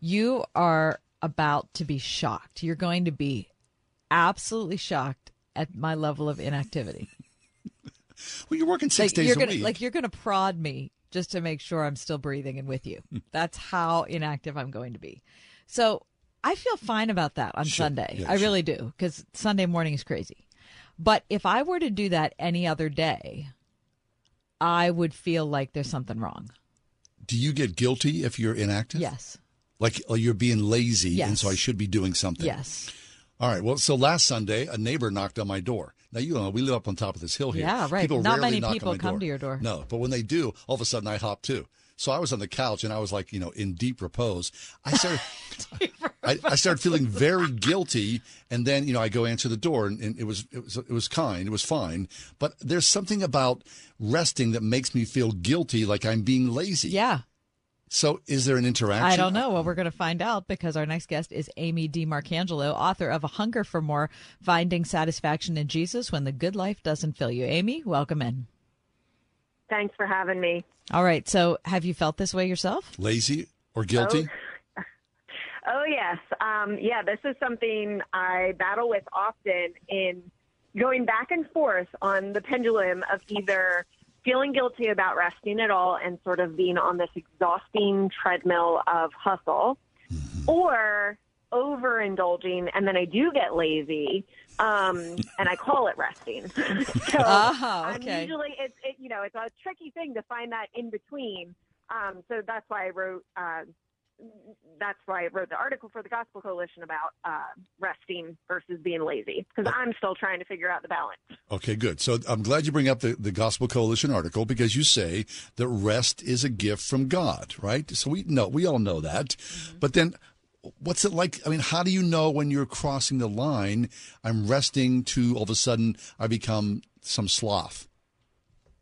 You are about to be shocked. You're going to be absolutely shocked at my level of inactivity. <laughs> Well, you're working six like, days you're a gonna, week. Like you're going to prod me just to make sure I'm still breathing and with you. Hmm. That's how inactive I'm going to be. So I feel fine about that on Sure. Sunday. Yeah, I sure. really do because Sunday morning is crazy. But if I were to do that any other day, I would feel like there's something wrong. Do you get guilty if you're inactive? Yes. Like oh, you're being lazy, and so I should be doing something. Yes. All right. Well, so last Sunday, a neighbor knocked on my door. Now you know we live up on top of this hill here. Yeah, right. People Not many people come door. to your door. No, but when they do, all of a sudden I hop too. So I was on the couch and I was like, you know, in deep repose. I started, <laughs> I, I started feeling very guilty, and then you know I go answer the door, and, and it was it was it was kind, it was fine. But there's something about resting that makes me feel guilty, like I'm being lazy. Yeah. So is there an interaction? I don't know. Well, we're going to find out because our next guest is Amy DiMarcangelo, author of A Hunger for More Finding Satisfaction in Jesus When the Good Life Doesn't Fill You. Amy, welcome in. Thanks for having me. All right. So, have you felt this way yourself? Lazy or guilty? Oh, <laughs> yes. Um, yeah, this is something I battle with often in going back and forth on the pendulum of either feeling guilty about resting at all and sort of being on this exhausting treadmill of hustle or overindulging and then I do get lazy um, and I call it resting. <laughs> so Ah, I'm usually it's it, you know it's a tricky thing to find that in between. Um, so that's why I wrote uh, that's why I wrote the article for the Gospel Coalition about uh, resting versus being lazy because I'm still trying to figure out the balance. Okay, good. So I'm glad you bring up the, the Gospel Coalition article because you say that rest is a gift from God, right? So we know, we all know that. But then what's it like? I mean, how do you know when you're crossing the line? I'm resting to all of a sudden I become some sloth.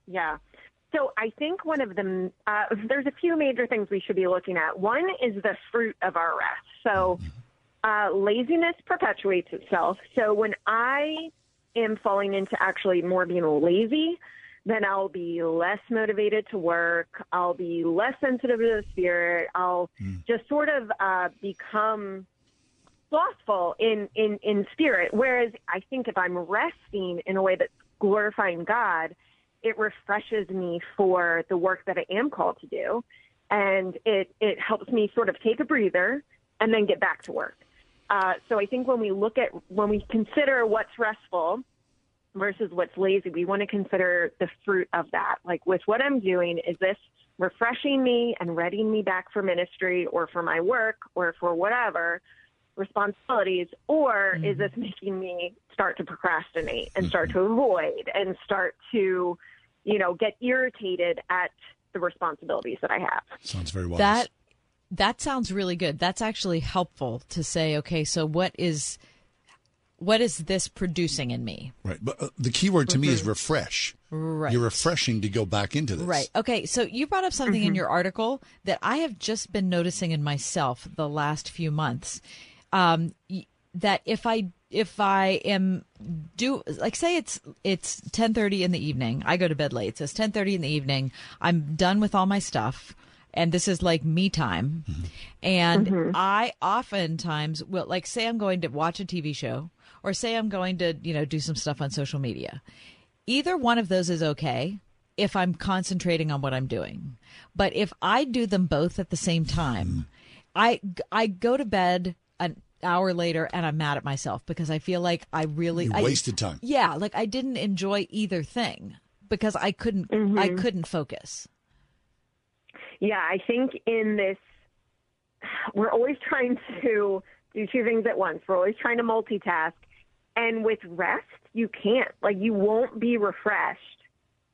Yeah. So I think one of them, uh, there's a few major things we should be looking at. One is the fruit of our rest. So uh, laziness perpetuates itself. So when I am falling into actually more being lazy, then I'll be less motivated to work. I'll be less sensitive to the spirit. I'll just sort of uh, become slothful in, in, in spirit. Whereas I think if I'm resting in a way that's glorifying God, it refreshes me for the work that I am called to do. And it, it helps me sort of take a breather and then get back to work. Uh, so I think when we look at, when we consider what's restful versus what's lazy, we want to consider the fruit of that. Like with what I'm doing, is this refreshing me and readying me back for ministry or for my work or for whatever? Responsibilities, or is mm-hmm. this making me start to procrastinate and start mm-hmm. to avoid and start to, you know, get irritated at the responsibilities that I have? Sounds very wise. That that sounds really good. That's actually helpful to say. Okay, so what is what is this producing in me? Right. But uh, the key word to me is mm-hmm. refresh. Right. You're refreshing to go back into this. Right. Okay. So you brought up something in your article that I have just been noticing in myself the last few months. Um, that if I if I am do like say it's it's ten thirty in the evening, I go to bed late. So it's ten thirty in the evening. I'm done with all my stuff. And this is like me time. Mm-hmm. And mm-hmm. I oftentimes will, like, say I'm going to watch a TV show or say I'm going to, you know, do some stuff on social media either one of those is okay if I'm concentrating on what I'm doing. But if I do them both at the same time, mm-hmm. I I go to bed an hour later and I'm mad at myself because I feel like I really You I- wasted time. Yeah, like I didn't enjoy either thing because I couldn't I couldn't focus. Yeah, I think in this, we're always trying to do two things at once. We're always trying to multitask. And with rest, you can't. Like, you won't be refreshed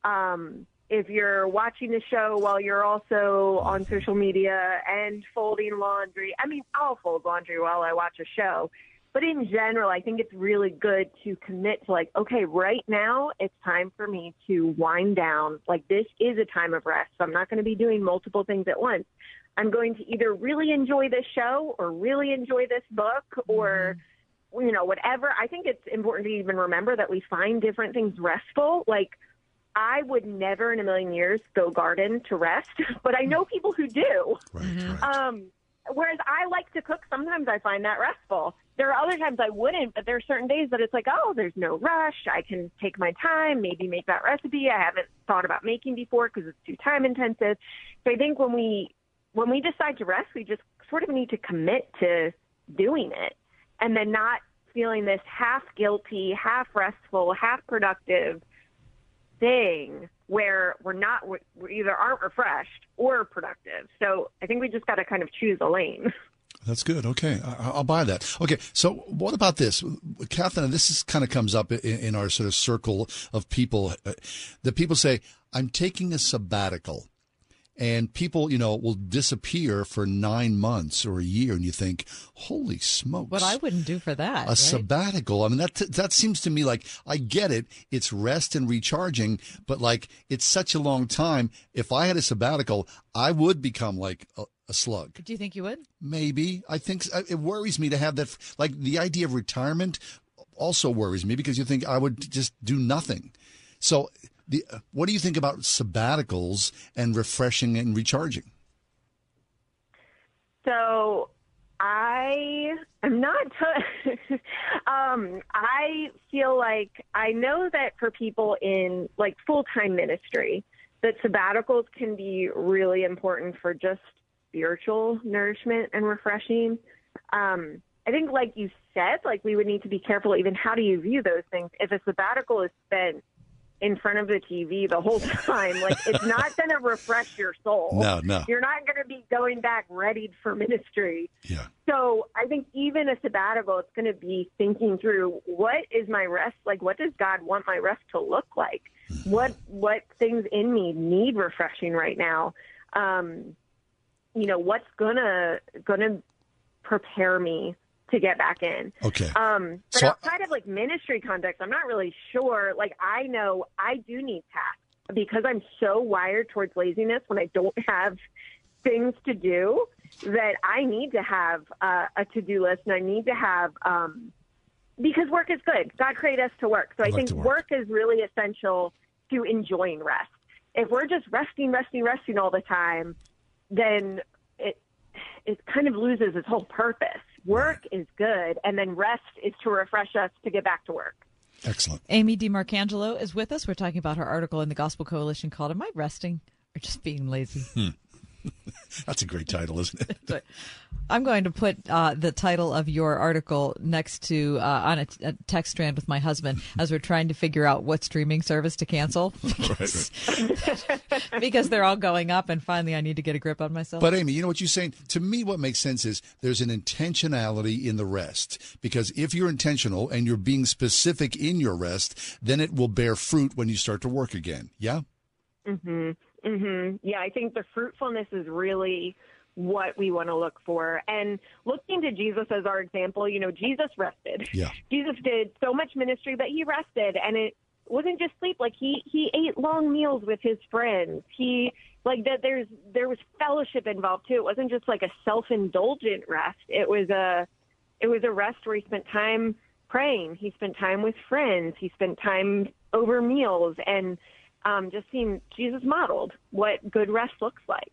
um, if you're watching the show while you're also on social media and folding laundry. I mean, I'll fold laundry while I watch a show. But in general, I think it's really good to commit to, like, okay, right now it's time for me to wind down. Like, this is a time of rest. So I'm not going to be doing multiple things at once. I'm going to either really enjoy this show or really enjoy this book or, mm-hmm. you know, whatever. I think it's important to even remember that we find different things restful. Like, I would never in a million years go garden to rest, <laughs> but I know people who do. Um, whereas I like to cook, sometimes I find that restful. There are other times I wouldn't, but there are certain days that it's like, oh, there's no rush. I can take my time, maybe make that recipe I haven't thought about making before because it's too time intensive. So I think when we when we decide to rest, we just sort of need to commit to doing it, and then not feeling this half guilty, half restful, half productive thing where we're not we either aren't refreshed or productive. So I think we just got to kind of choose a lane. That's good. Okay, I- I'll buy that. Okay, so what about this, Catherine? This is kind of comes up in, in our sort of circle of people uh, that people say, "I'm taking a sabbatical," and people, you know, will disappear for nine months or a year, and you think, "Holy smokes!" What I wouldn't do for that. a right? sabbatical. I mean, that that seems to me like I get it. It's rest and recharging, but like it's such a long time. If I had a sabbatical, I would become like a, a slug. Do you think you would? Maybe I think it worries me to have that. Like the idea of retirement also worries me because you think I would just do nothing. So, the what do you think about sabbaticals and refreshing and recharging? So I am not. <laughs> T- um, I feel like I know that for people in like full time ministry, that sabbaticals can be really important for just spiritual nourishment and refreshing. Um, I think, like you said, like we would need to be careful. Even how do you view those things? If a sabbatical is spent in front of the TV the whole <laughs> time, like it's not going to refresh your soul. No, no. You're not going to be going back ready for ministry. Yeah. So I think even a sabbatical, it's going to be thinking through what is my rest like. What does God want my rest to look like? What what things in me need refreshing right now? Um, you know, what's gonna gonna prepare me to get back in? Okay. Um, but So- outside of like ministry context, I'm not really sure. Like I know I do need tasks because I'm so wired towards laziness when I don't <laughs> have things to do that I need to have uh, a to do list and I need to have um, because work is good. God created us to work, so I, like think to work. is really essential to enjoying rest. If we're just resting, resting, resting all the time, then it it kind of loses its whole purpose. Work is good, and then rest is to refresh us to get back to work. Excellent. Amy DiMarcangelo is with us. We're talking about her article in the Gospel Coalition called "Am I Resting or Just Being Lazy?" Hmm. <laughs> That's a great title, isn't it? <laughs> I'm going to put uh, the title of your article next to uh, on a, a, text strand with my husband as we're trying to figure out what streaming service to cancel <laughs> because, because they're all going up, and finally I need to get a grip on myself. But Amy, you know what you're saying? To me, what makes sense is there's an intentionality in the rest because if you're intentional and you're being specific in your rest, then it will bear fruit when you start to work again. Yeah. Mhm. Mhm. Yeah, I think the fruitfulness is really what we want to look for. And looking to Jesus as our example, you know, Jesus rested. Yeah. Jesus did so much ministry, but he rested and it wasn't just sleep. Like he he ate long meals with his friends. He like that there's there was fellowship involved too. It wasn't just like a self-indulgent rest. It was a it was a rest where he spent time praying. He spent time with friends. He spent time over meals and um, just seeing Jesus modeled what good rest looks like.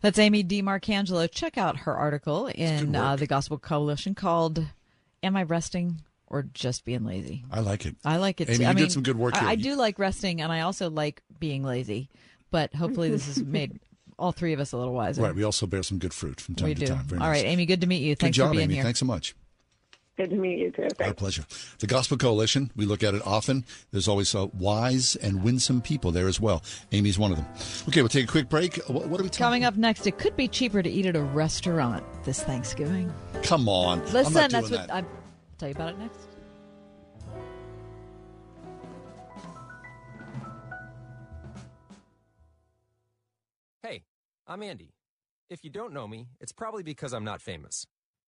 That's Amy DiMarcangelo. Check out her article in uh, the Gospel Coalition called "Am I Resting or Just Being Lazy?" I like it. I like it. Amy, too. you I did mean, some good work I, here. I You- do like resting, and I also like being lazy. But hopefully, this has <laughs> made all three of us a little wiser. Right. We also bear some good fruit from time we to do. time. Very All nice. right, Amy. Good to meet you. Good Thanks job, for being Amy. here. Thanks so much. Good to meet you too. Our pleasure. The Gospel Coalition, we look at it often. There's always uh, wise and winsome people there as well. Amy's one of them. Okay, we'll take a quick break. What, what are we talking Coming up next, it could be cheaper to eat at a restaurant this Thanksgiving. Come on. I'm Listen, not that's what that. I'll tell you about it next. Hey, I'm Andy. If you don't know me, it's probably because I'm not famous.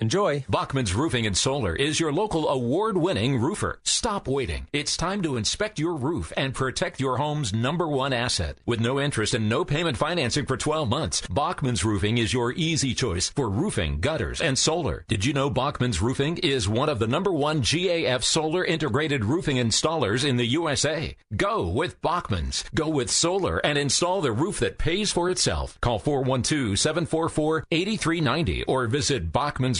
Enjoy. Bachman's Roofing and Solar is your local award winning roofer. Stop waiting. It's time to inspect your roof and protect your home's number one asset. With no interest and no payment financing for 12 months, Bachman's Roofing is your easy choice for roofing, gutters, and solar. Did you know Bachman's Roofing is one of the number one GAF solar integrated roofing installers in the USA? Go with Bachman's. Go with solar and install the roof that pays for itself. Call 412 744 8390 or visit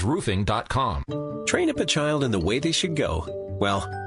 bachmansroofing.com. Train up a child in the way they should go. Well,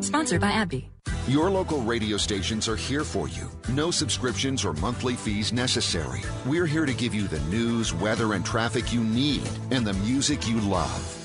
Sponsored by AbbVie. Your local radio stations are here for you. No subscriptions or monthly fees necessary. We're here to give you the news, weather, and traffic you need and the music you love.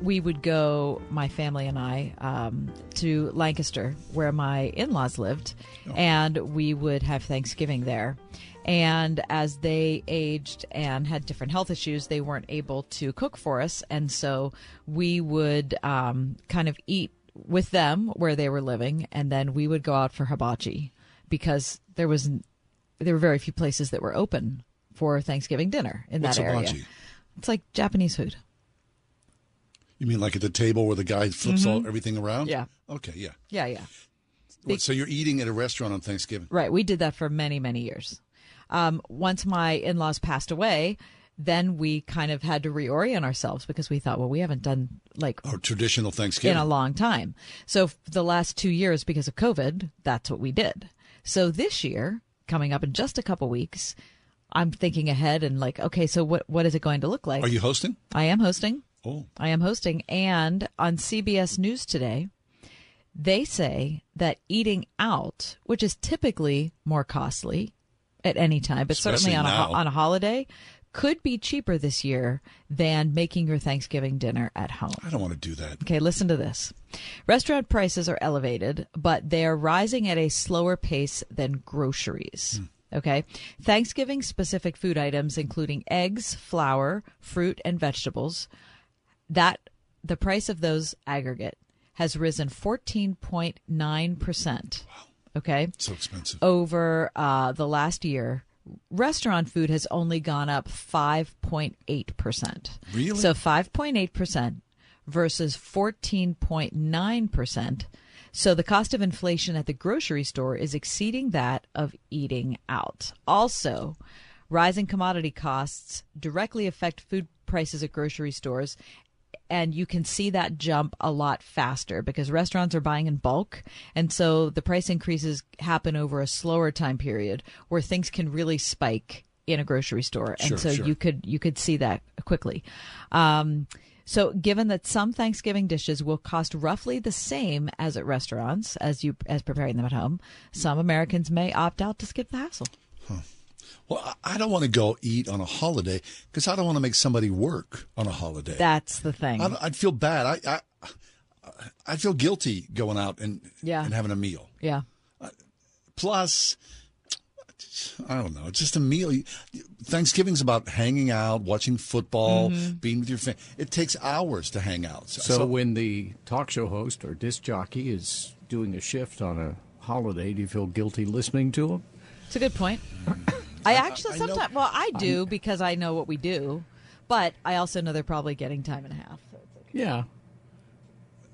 we would go, my family and I, um, to Lancaster, where my in laws lived, and we would have Thanksgiving there. And as they aged and had different health issues, they weren't able to cook for us. And so we would um, kind of eat with them where they were living, and then we would go out for hibachi because there was there were very few places that were open for Thanksgiving dinner in What's that area. hibachi? It's like Japanese food. You mean like at the table where the guy flips all Mhm. everything around? Yeah. Okay, yeah. Yeah, yeah. What, so you're eating at a restaurant on Thanksgiving? Right. We did that for many, many years. Um, once my in laws passed away, then we kind of had to reorient ourselves because we thought, well, we haven't done like our traditional Thanksgiving? in a long time. So the last two years, because of COVID, that's what we did. So this year, coming up in just a couple weeks, I'm thinking ahead and like, okay, so what what is it going to look like? Are you hosting? I am hosting. Oh. I am hosting. And on CBS News today, they say that eating out, which is typically more costly at any time, but certainly Especially on a, on a holiday, could be cheaper this year than making your Thanksgiving dinner at home. I don't want to do that. Okay, listen to this. Restaurant prices are elevated, but they are rising at a slower pace than groceries. Hmm. Okay. Thanksgiving specific food items, including eggs, flour, fruit, and vegetables, that the price of those aggregate has risen 14.9%. Okay. So expensive. Over uh, the last year. Restaurant food has only gone up 5.8%. Really? So 5.8% versus 14.9%. So the cost of inflation at the grocery store is exceeding that of eating out. Also, rising commodity costs directly affect food prices at grocery stores. And you can see that jump a lot faster because restaurants are buying in bulk. And so the price increases happen over a slower time period where things can really spike in a grocery store. Sure, and so sure. you could you could see that quickly. Um, so, given that some Thanksgiving dishes will cost roughly the same as at restaurants as you as preparing them at home, some Americans may opt out to skip the hassle. Well, I- I don't want to go eat on a holiday because I don't want to make somebody work on a holiday. That's the thing. I'd, I'd feel bad. I, I I'd feel guilty going out and Yeah. and having a meal. Yeah. Plus, I don't know. It's just a meal. Thanksgiving's about hanging out, watching football, Mhm. being with your family. It takes hours to hang out. So, when the talk show host or disc jockey is doing a shift on a holiday, do you feel guilty listening to him? It's a good point. I actually I know- sometimes, well, I do because I know what we do, but I also know they're probably getting time and a half. Yeah.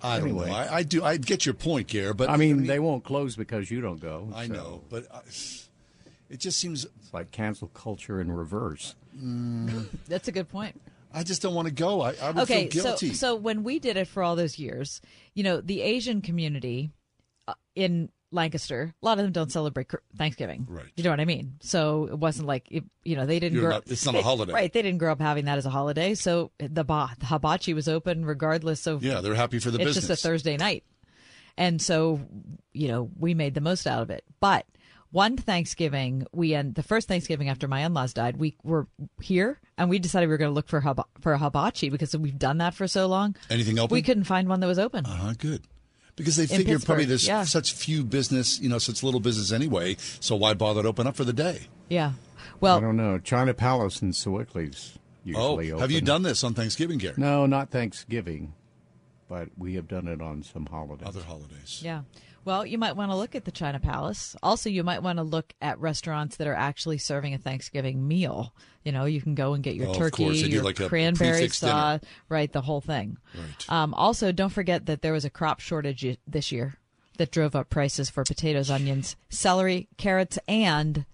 I don't Anyway. know. I, I do. I get your point, Gare, but I mean, they won't close because you don't go. I so know, but I, it just seems it's like cancel culture in reverse. Mm, <laughs> That's a good point. I just don't want to go. I, I would okay, feel guilty. so so when we did it for all those years, you know, the Asian community uh, in Lancaster, a lot of them don't celebrate Thanksgiving. Right. You know what I mean? So it wasn't like it, you know they didn't You're grow. not- it's not a holiday. right? They didn't grow up having that as a holiday. So the, ba- the hibachi was open regardless of. Yeah, they're happy for the business. it's just a Thursday night, and so you know we made the most out of it. But one Thanksgiving, we and the first Thanksgiving after my in-laws died, we were here and we decided we were going to look for hab- for a hibachi because we've done that for so long. Anything open? We couldn't find one that was open. Uh huh. Good. Because they In figure probably there's yeah. such few business, you know, such little business anyway. So why bother to open up for the day? Yeah. Well, I don't know. China Palace in Sewickley's oh, usually oh, open. have you done this on Thanksgiving, Gary? No, not Thanksgiving, but we have done it on some holidays. Other holidays. yeah. Well, you might want to look at the China Palace. Also, you might want to look at restaurants that are actually serving a Thanksgiving meal. You know, you can go and get your Oh, turkey, your like cranberry sauce, right? The whole thing. Right. Um, also, don't forget that there was a crop shortage this year that drove up prices for potatoes, onions, celery, carrots, and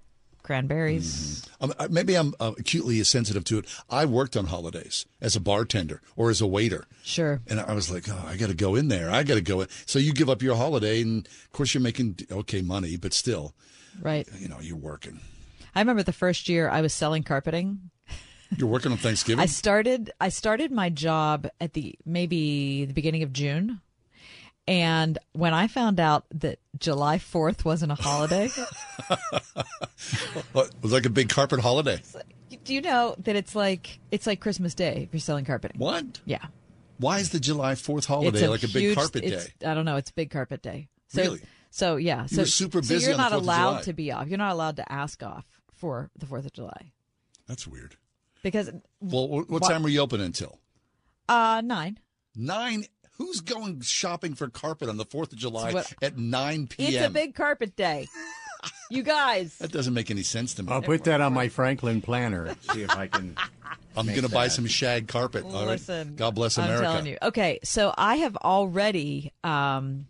cranberries. Um, uh, maybe I'm uh, acutely sensitive to it. I worked on holidays as a bartender or as a waiter. Sure. And I was like, oh, I got to go in there. I got to go in. So you give up your holiday, and of course you're making okay money, but still, Right. you know, you're working. I remember the first year I was selling carpeting. You're working on <laughs> Thanksgiving. I started I started my job at the maybe the beginning of June. And when I found out that July 4th wasn't a holiday, <laughs> What, it was like a big carpet holiday. do you know that it's like it's like Christmas Day if you're selling carpeting? What? Yeah. Why is the July Fourth holiday It's like a big carpet day? I don't know. It's big carpet day. So, Really? So yeah. You so were super so busy you're on the not 4th of allowed July. to be off. You're not allowed to ask off for the Fourth of July That's weird. because Well, what Why- time were you open until? uh nine. Nine. Who's going shopping for carpet on the Fourth of July what- at nine p.m.? It's a big carpet day. <laughs> you guys. That doesn't make any sense to me. I'll put that on my Franklin planner. See if I can. <laughs> I'm going to buy some shag carpet. all right? Listen, God bless I'm America. telling you. Okay, so I have already um,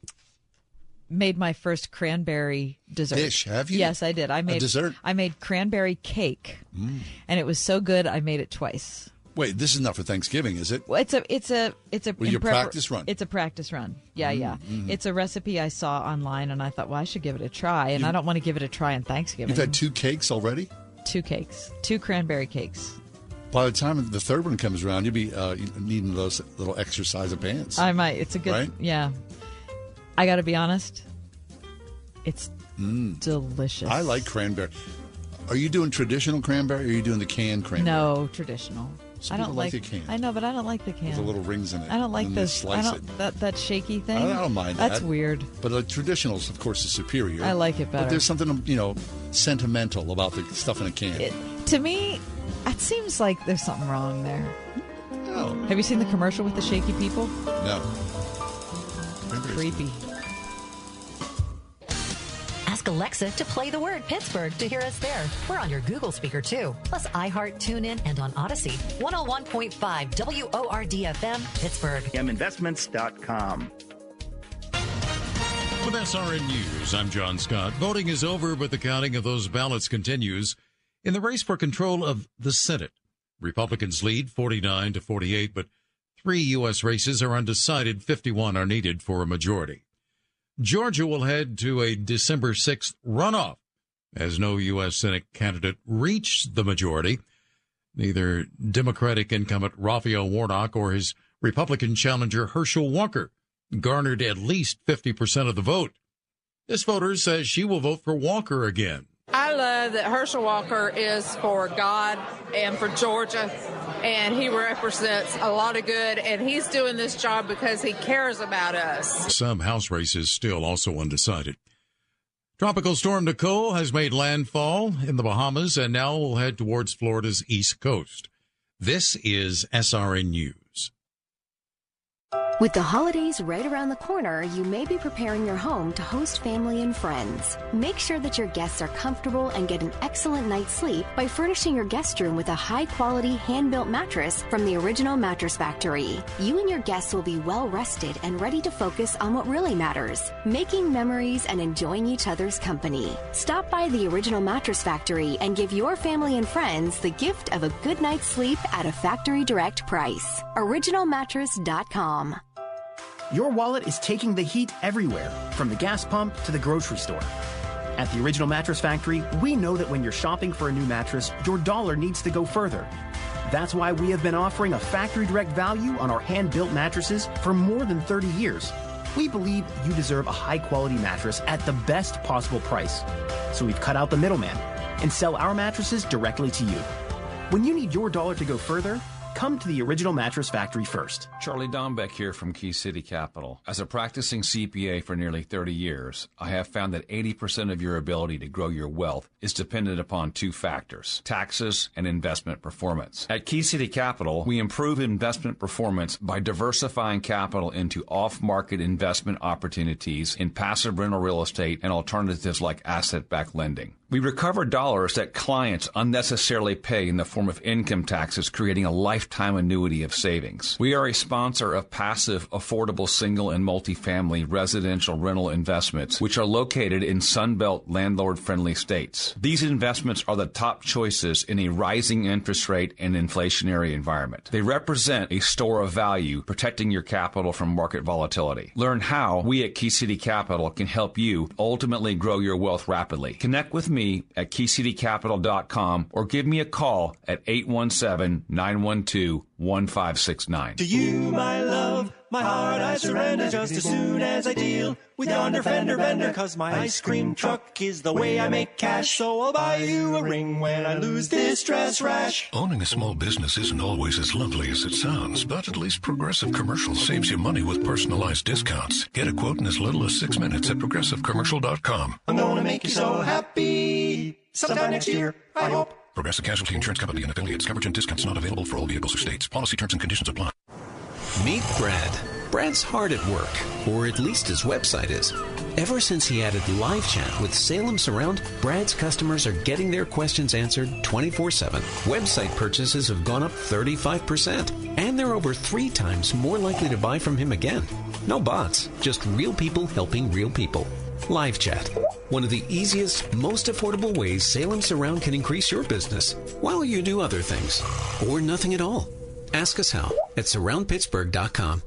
made my first cranberry dessert. Dish, have you? Yes, I did. I made dessert? I made cranberry cake, Mm. and it was so good. I made it twice. Wait, this is not for Thanksgiving, is it? Well, it's a it's a it's a Well, your prepar- practice run. It's a practice run. Yeah, yeah. mm. It's a recipe I saw online, and I thought, well, I should give it a try. And I don't want to give it a try on Thanksgiving. You've had two cakes already. two cakes, two cranberry cakes. By the time the third one comes around, you'll be uh, needing those little exercise pants. I might. It's a good. Right? Yeah. I got to be honest. It's Mm. delicious. I like cranberry. Are you doing traditional cranberry or are you doing the canned cranberry? No traditional. Some I don't people like the can. I know, but I don't like the can. With the little rings in it. I don't like this. Slice I don't it. that that shaky thing. I don't mind That's that. weird. But the traditionals, of course, is superior. I like it better. But there's something, you know, sentimental about the stuff in a can. It, to me, it seems like there's something wrong there. No. Have you seen the commercial with the shaky people? No. Creepy. Ask Alexa to play the word Pittsburgh to hear us there. We're on your Google speaker too, plus iHeart, TuneIn, and on Audacy. 101.5 WORDFM, Pittsburgh. Minvestments.com. With SRN News, I'm John Scott. Voting is over, but the counting of those ballots continues in the race for control of the Senate. Republicans lead 49 to 48, but three U.S. races are undecided. 51 are needed for a majority. Georgia will head to a December 6th runoff as no U.S. Senate candidate reached the majority. Neither Democratic incumbent Raphael Warnock or his Republican challenger Herschel Walker garnered at least 50% of the vote. This voter says she will vote for Walker again. I love that Herschel Walker is for God and for Georgia, and he represents a lot of good, and he's doing this job because he cares about us. Some House races still also undecided. Tropical storm Nicole has made landfall in the Bahamas and now will head towards Florida's east coast. This is SRN News. With the holidays right around the corner, you may be preparing your home to host family and friends. Make sure that your guests are comfortable and get an excellent night's sleep by furnishing your guest room with a high quality hand built mattress from the Original Mattress Factory. You and your guests will be well rested and ready to focus on what really matters making memories and enjoying each other's company. Stop by the Original Mattress Factory and give your family and friends the gift of a good night's sleep at a factory direct price. OriginalMattress.com. Your wallet is taking the heat everywhere, from the gas pump to the grocery store. At the Original Mattress Factory, we know that when you're shopping for a new mattress, your dollar needs to go further. That's why we have been offering a factory direct value on our hand built mattresses for more than 30 years. We believe you deserve a high quality mattress at the best possible price. So we've cut out the middleman and sell our mattresses directly to you. When you need your dollar to go further, come to the Original Mattress Factory first. Charlie Dombeck here from Key City Capital. As a practicing CPA for nearly 30 years, I have found that 80% of your ability to grow your wealth is dependent upon two factors taxes and investment performance. At Key City Capital, we improve investment performance by diversifying capital into off market investment opportunities in passive rental real estate and alternatives like asset backed lending. We recover dollars that clients unnecessarily pay in the form of income taxes, creating a lifetime annuity of savings. We are a sponsor of passive, affordable single and multifamily residential rental investments, which are located in Sunbelt landlord friendly states. These investments are the top choices in a rising interest rate and inflationary environment. They represent a store of value, protecting your capital from market volatility. Learn how we at Key City Capital can help you ultimately grow your wealth rapidly. Connect with me at keycitycapital.com or give me a call at 817 912 1569. To you, my love, My heart I surrender just as soon as I deal with yonder fender bender. Cause my ice cream truck is the way I make cash. So I'll buy you a ring when I lose this dress rash. Owning a small business isn't always as lovely as it sounds, but at least Progressive Commercial saves you money with personalized discounts. Get a quote in as little as six minutes at progressivecommercial.com. I'm gonna make you so happy. Sometime next year, I hope. Progressive Casualty Insurance Company and affiliates. Coverage and discounts not available for all vehicles or states. Policy terms and conditions apply. Meet Brad. Brad's hard at work, or at least his website is. Ever since he added live chat with Salem Surround, Brad's customers are getting their questions answered 24 7. Website purchases have gone up 35%, and they're over three times more likely to buy from him again. No bots, just real people helping real people. Live chat. One of the easiest, most affordable ways Salem Surround can increase your business while you do other things. Or nothing at all. Ask us how at surroundpittsburgh.com.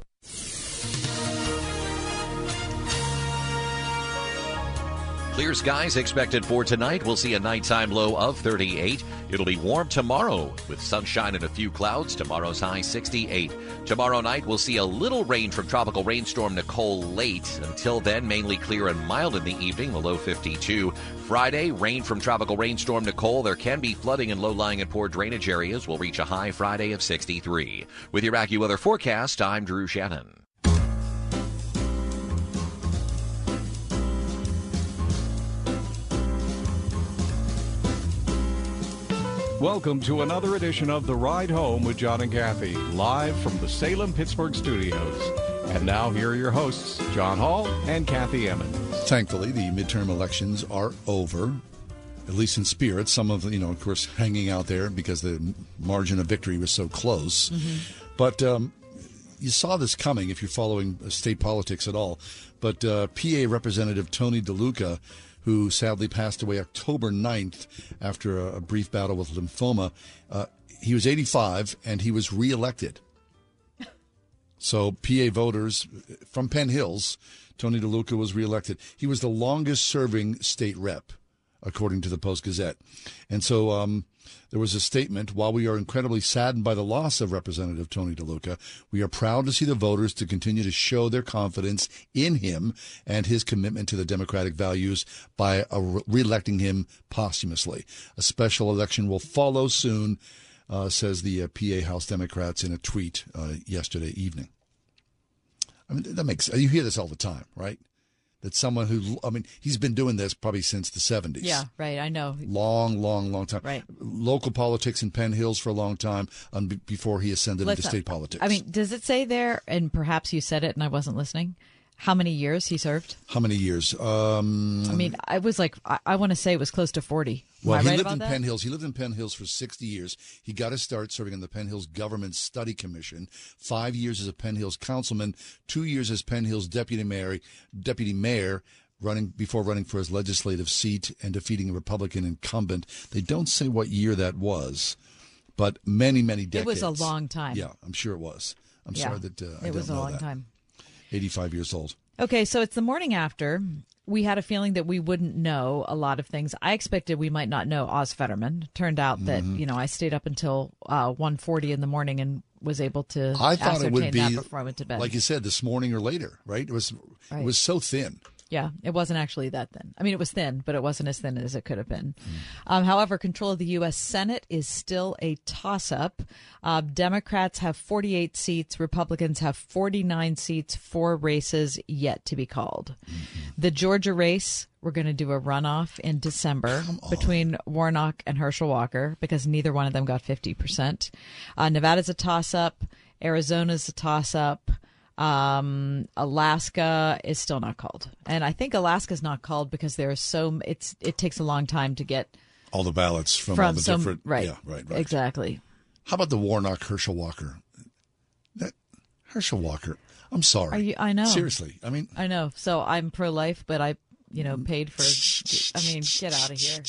Clear skies expected for tonight. We'll see a nighttime low of 38. It'll be warm tomorrow with sunshine and a few clouds. Tomorrow's high 68. Tomorrow night, we'll see a little rain from tropical rainstorm Nicole late. Until then, mainly clear and mild in the evening, the low 52. Friday, rain from tropical rainstorm Nicole. There can be flooding in low lying and poor drainage areas. We'll reach a high Friday of 63. With your AccuWeather forecast, I'm Drew Shannon. Welcome to another edition of The Ride Home with John and Kathy, live from the Salem Pittsburgh studios. And now, here are your hosts, John Hall and Kathy Emmons. Thankfully, the midterm elections are over, at least in spirit. Some of, you know, of course, hanging out there because the margin of victory was so close. But um, you saw this coming if you're following state politics at all. But uh, PA Representative Tony DeLuca, who sadly passed away October 9th after a, a brief battle with lymphoma, uh, he was 85 and he was reelected. <laughs> So PA voters from Penn Hills, Tony DeLuca was reelected. He was the longest serving state rep, according to the Post Gazette. And so um, there was a statement while we are incredibly saddened by the loss of Representative Tony DeLuca, we are proud to see the voters to continue to show their confidence in him and his commitment to the democratic values by re electing him posthumously. A special election will follow soon. Uh, says the uh, PA House Democrats in a tweet uh, yesterday evening. I mean, that makes you hear this all the time, right? That someone who, I mean, he's been doing this probably since the 70s. Yeah, right. I know. Long, long, long time. Right. Local politics in Penn Hills for a long time um, before he ascended Let's into not- state politics. I mean, does it say there, and perhaps you said it and I wasn't listening, how many years he served? How many years? Um, I mean, I was like, I, I want to say it was close to 40. Well, he right lived in that? Penn Hills. He lived in Penn Hills for 60 years. He got his start serving on the Penn Hills Government Study Commission. Five years as a Penn Hills councilman. Two years as Penn Hills deputy mayor. Deputy mayor. Running before running for his legislative seat and defeating a Republican incumbent. They don't say what year that was, but many, many decades. It was a long time. Yeah, I'm sure it was. I'm Yeah, sorry that uh, I it was a know long that. time. 85 years old. Okay, so it's the morning after. We had a feeling that we wouldn't know a lot of things. I expected we might not know Oz Fetterman. Turned out that Mhm. you know I stayed up until uh, 1.40 in the morning and was able to I thought it would be before I went to bed. like you said this morning or later, right? It was Right. it was so thin. Yeah, it wasn't actually that thin. I mean, it was thin, but it wasn't as thin as it could have been. Hmm. Um, however, control of the U.S. Senate is still a toss up. Uh, Democrats have 48 seats, Republicans have 49 seats, four races yet to be called. The Georgia race, we're going to do a runoff in December between Warnock and Herschel Walker because neither one of them got 50%. Uh, Nevada's a toss up, Arizona's a toss up. Um, Alaska is still not called, and I think Alaska's not called because there is so it's it takes a long time to get All the ballots from, all the some different right, Yeah, right, right. exactly. How about the Warnock Herschel Walker? That Herschel Walker. I'm sorry. You? I know. Seriously. I mean, I know. So I'm pro life, but I, you know, paid for. I mean, get out of here.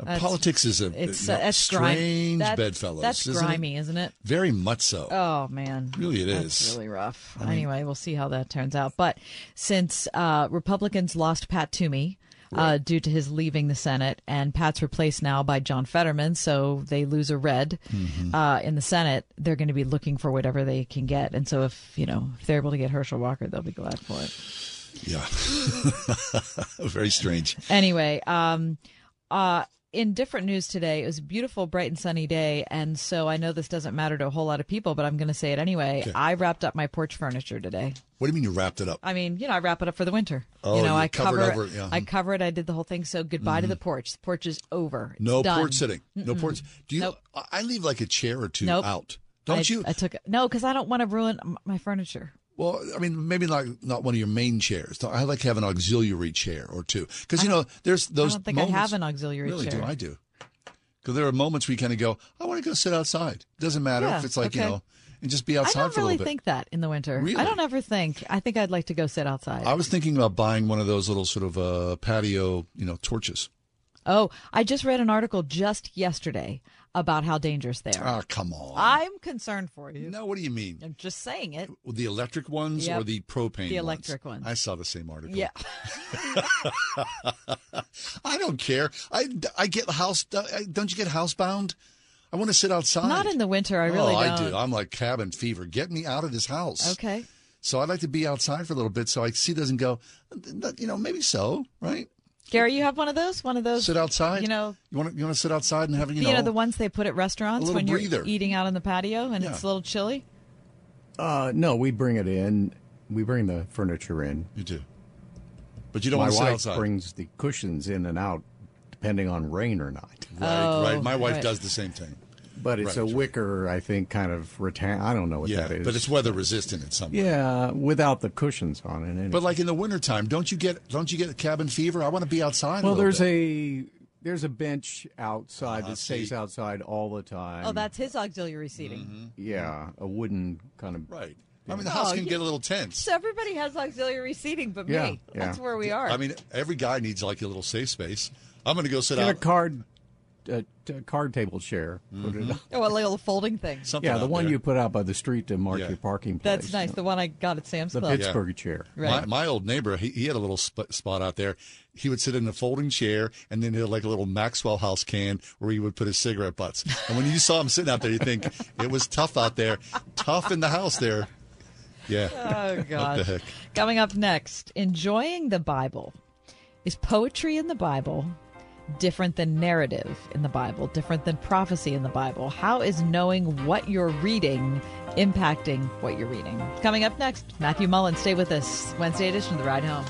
Uh, That's- politics is a it's a uh, that's strange That- bedfellows. That's isn't grimy, isn't it? Very much so. Oh man, Really it That's is. really rough. I mean- anyway, we'll see how that turns out. But since uh, Republicans lost Pat Toomey, uh, due to his leaving the Senate. And Pat's replaced now by John Fetterman, so they lose a red Mm-hmm. uh, in the Senate. They're going to be looking for whatever they can get. And so if you know if they're able to get Herschel Walker, they'll be glad for it. Yeah. <laughs> Very strange. Anyway, um, uh, in different news today, it was a beautiful, bright and sunny day, and so I know this doesn't matter to a whole lot of people, but I'm going to say it anyway. Okay. I wrapped up my porch furniture today. What do you mean you wrapped it up? I mean, you know, I wrap it up for the winter. Oh, you know, I cover it over yeah. I cover it. I did the whole thing. So goodbye to Mhm. the porch. The porch is over. It's No done. porch sitting. No Mm-mm. porch. Do you? Nope. I- I leave like a chair or two Nope. out. Don't I, you? I took it. no because I don't want to ruin my furniture. Well, I mean, maybe not not one of your main chairs. I like to have an auxiliary chair or two because you know there's those. I don't think moments, I have an auxiliary really chair. do. I do. Because there are moments where you kind of go, I want to go sit outside. Doesn't matter Yeah, if it's like you know, and just be I outside don't for a little bit. I really think that in the winter. Really? I don't ever think. I think I'd like to go sit outside. I was thinking about buying one of those little sort of uh, patio, you know, torches. Oh, I just read an article just yesterday about how dangerous they are. Ah, come on. I'm concerned for you. No, what do you mean? I'm just saying it. The electric ones or the propane? The ones? electric ones. I saw the same article. Yeah. <laughs> I don't care. I, I get house. Don't you get housebound? I want to sit outside. Not in the winter. I really oh, don't. I do. I'm like cabin fever. Get me out of this house. Okay. So I'd like to be outside for a little bit so I see doesn't go. You know, maybe so, right? Gary, you have one of those? One of those? Sit outside. You know, You want to you want to sit outside and have you you know, know, the ones they put at restaurants little when you're breather. eating out on the patio and Yeah. it's a little chilly? Uh, no, we bring it in. We bring the furniture in. You do. But you don't My want to sit wife outside. brings the cushions in and out, depending on rain or not. Right, right. My wife right. does the same thing. But it's Right. a wicker, I think, kind of rattan. I don't know what Yeah, that is. but it's weather resistant in some way. yeah, without the cushions on it. Anyway. But like in the wintertime, don't you get don't you get cabin fever? I want to be outside. well, a there's bit. a there's a bench outside Ah, that stays see. outside all the time. Oh, that's his auxiliary seating. yeah, a wooden kind of Mm-hmm. right. I mean, the house Oh, can you- get a little tense. So everybody has auxiliary seating but Yeah, me. yeah. That's where we are. I mean, every guy needs like a little safe space. I'm going to go sit Get a card, a, a card table chair. Put it. oh, a little folding thing. Mm-hmm. Something Yeah, the out one there. you put out by the street to mark Yeah. your parking place. That's nice. The one I got at Sam's The Club. Pittsburgh chair. Right. My, my old neighbor, he, he had a little sp- spot out there. He would sit in a folding chair, and then he had like a little Maxwell House can where he would put his cigarette butts. And when you saw him sitting out there, you think it was tough out there, tough in the house there. Yeah. Oh, God. Coming up next, enjoying the Bible. Is poetry in the Bible different than narrative in the Bible, different than prophecy in the Bible? How is knowing what you're reading impacting what you're reading? Coming up next, Matthew Mullins. Stay with us. Wednesday edition of The Ride Home.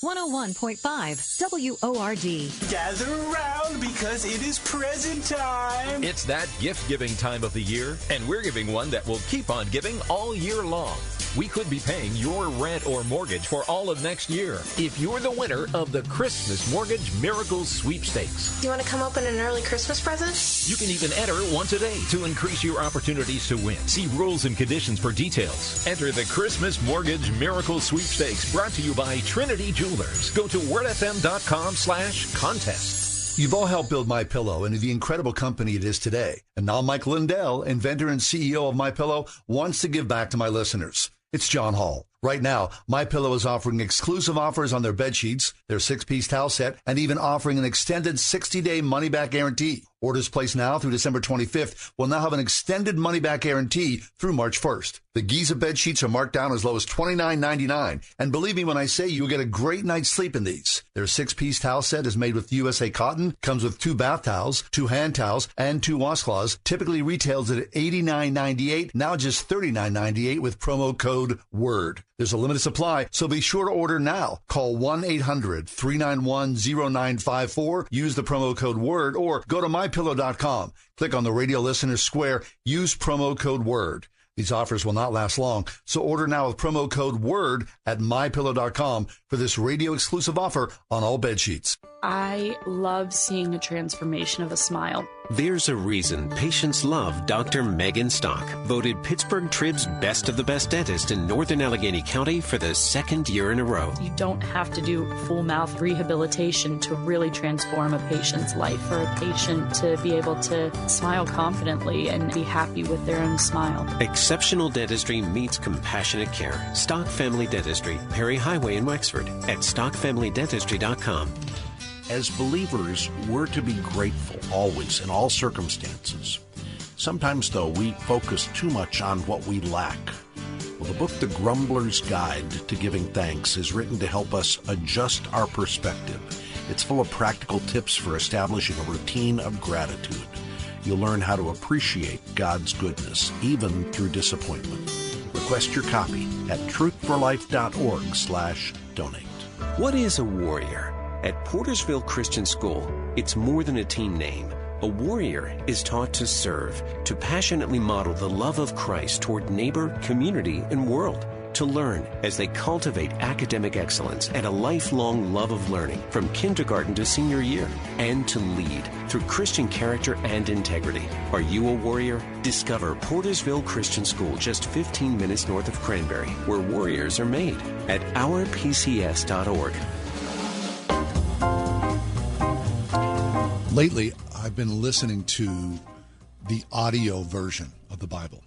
101.5 WORD. Gather around because it is present time. It's that gift giving time of the year, and we're giving one that will keep on giving all year long. We could be paying your rent or mortgage for all of next year if you're the winner of the Christmas Mortgage Miracles Sweepstakes. Do you want to come open an early Christmas present? You can even enter once a day to increase your opportunities to win. See rules and conditions for details. Enter the Christmas Mortgage Miracle Sweepstakes brought to you by Trinity Jewelers. Go to wordfm.com slash contest. You've all helped build My Pillow into the incredible company it is today. And now Mike Lindell, inventor and CEO of My Pillow, wants to give back to my listeners. It's John Hall. Right now, My Pillow is offering exclusive offers on their bed sheets, their six-piece towel set, and even offering an extended 60-day money-back guarantee. Orders placed now through December 25th will now have an extended money-back guarantee through March 1st. The Giza bed sheets are marked down as low as $29.99. And believe me when I say you'll get a great night's sleep in these. Their six-piece towel set is made with USA cotton, comes with two bath towels, two hand towels, and two washcloths. Typically retails at $89.98, now just $39.98 with promo code WORD. There's a limited supply, so be sure to order now. Call 1-800-391-0954, use the promo code WORD, or go to mypillow.com. Click on the radio listener square, use promo code WORD. These offers will not last long, so order now with promo code WORD at mypillow.com for this radio exclusive offer on all bed sheets. I love seeing the transformation of a smile. There's a reason patients love Dr. Megan Stock, voted Pittsburgh Trib's best of the best dentist in Northern Allegheny County for the second year in a row. You don't have to do full mouth rehabilitation to really transform a patient's life for a patient to be able to smile confidently and be happy with their own smile. Exceptional dentistry meets compassionate care. Stock Family Dentistry, Perry Highway in Wexford at stockfamilydentistry.com. As believers, we're to be grateful always in all circumstances. Sometimes, though, we focus too much on what we lack. Well, the book, The Grumbler's Guide to Giving Thanks, is written to help us adjust our perspective. It's full of practical tips for establishing a routine of gratitude. You'll learn how to appreciate God's goodness, even through disappointment. Request your copy at truthforlife.org slash donate. What is a warrior? At Portersville Christian School, it's more than a team name. A warrior is taught to serve, to passionately model the love of Christ toward neighbor, community, and world. To learn as they cultivate academic excellence and a lifelong love of learning from kindergarten to senior year. And to lead through Christian character and integrity. Are you a warrior? Discover Portersville Christian School just 15 minutes north of Cranberry, where warriors are made at ourpcs.org. Lately, I've been listening to the audio version of the Bible.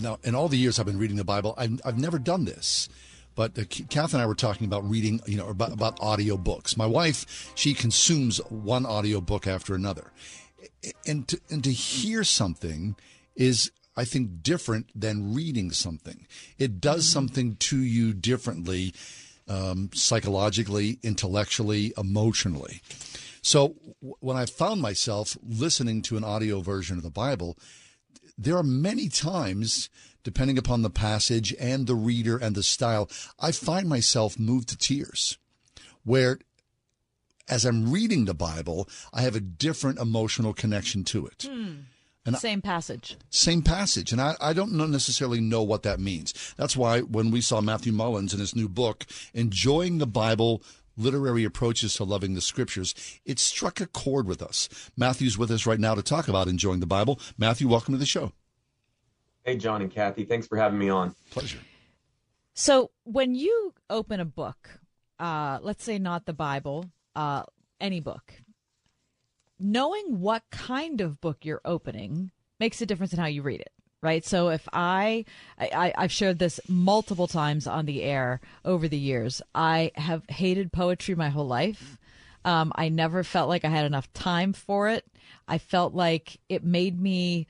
Now, in all the years I've been reading the Bible, I've, I've never done this. But uh, Kath and I were talking about reading, you know, about, about audio books. My wife, she consumes one audio book after another. And to, and to hear something is, I think, different than reading something. It does something to you differently, um, psychologically, intellectually, emotionally. So w- when I found myself listening to an audio version of the Bible, there are many times, depending upon the passage and the reader and the style, I find myself moved to tears. Where, as I'm reading the Bible, I have a different emotional connection to it. Hmm. And I- Same passage. same passage. And I, I don't know necessarily know what that means. That's why when we saw Matthew Mullins in his new book, Enjoying the Bible Literary Approaches to Loving the Scriptures, it struck a chord with us. Matthew's with us right now to talk about enjoying the Bible. Matthew, welcome to the show. Hey, John and Kathy. Thanks for having me on. Pleasure. So when you open a book, uh, let's say not the Bible, uh, any book, knowing what kind of book you're opening makes a difference in how you read it. Right. So if I, I, I've shared this multiple times on the air over the years. I have hated poetry my whole life. Um, I never felt like I had enough time for it. I felt like it made me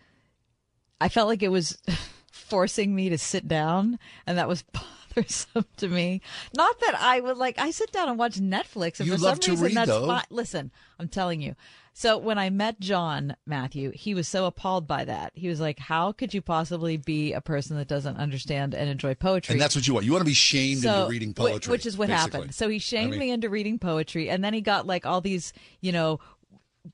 I felt like it was <laughs> forcing me to sit down, and that was <laughs> bothersome to me. Not that I would like. I sit down and watch Netflix, and You for love some to reason read, that's though. fine. Listen, I'm telling you. So when I met John Matthew, he was so appalled by that. He was like, "How could you possibly be a person that doesn't understand and enjoy poetry?" And that's what you want. You want to be shamed So- into reading poetry. which is what basically. happened. So he shamed I mean- me into reading poetry, and then he got like all these, you know,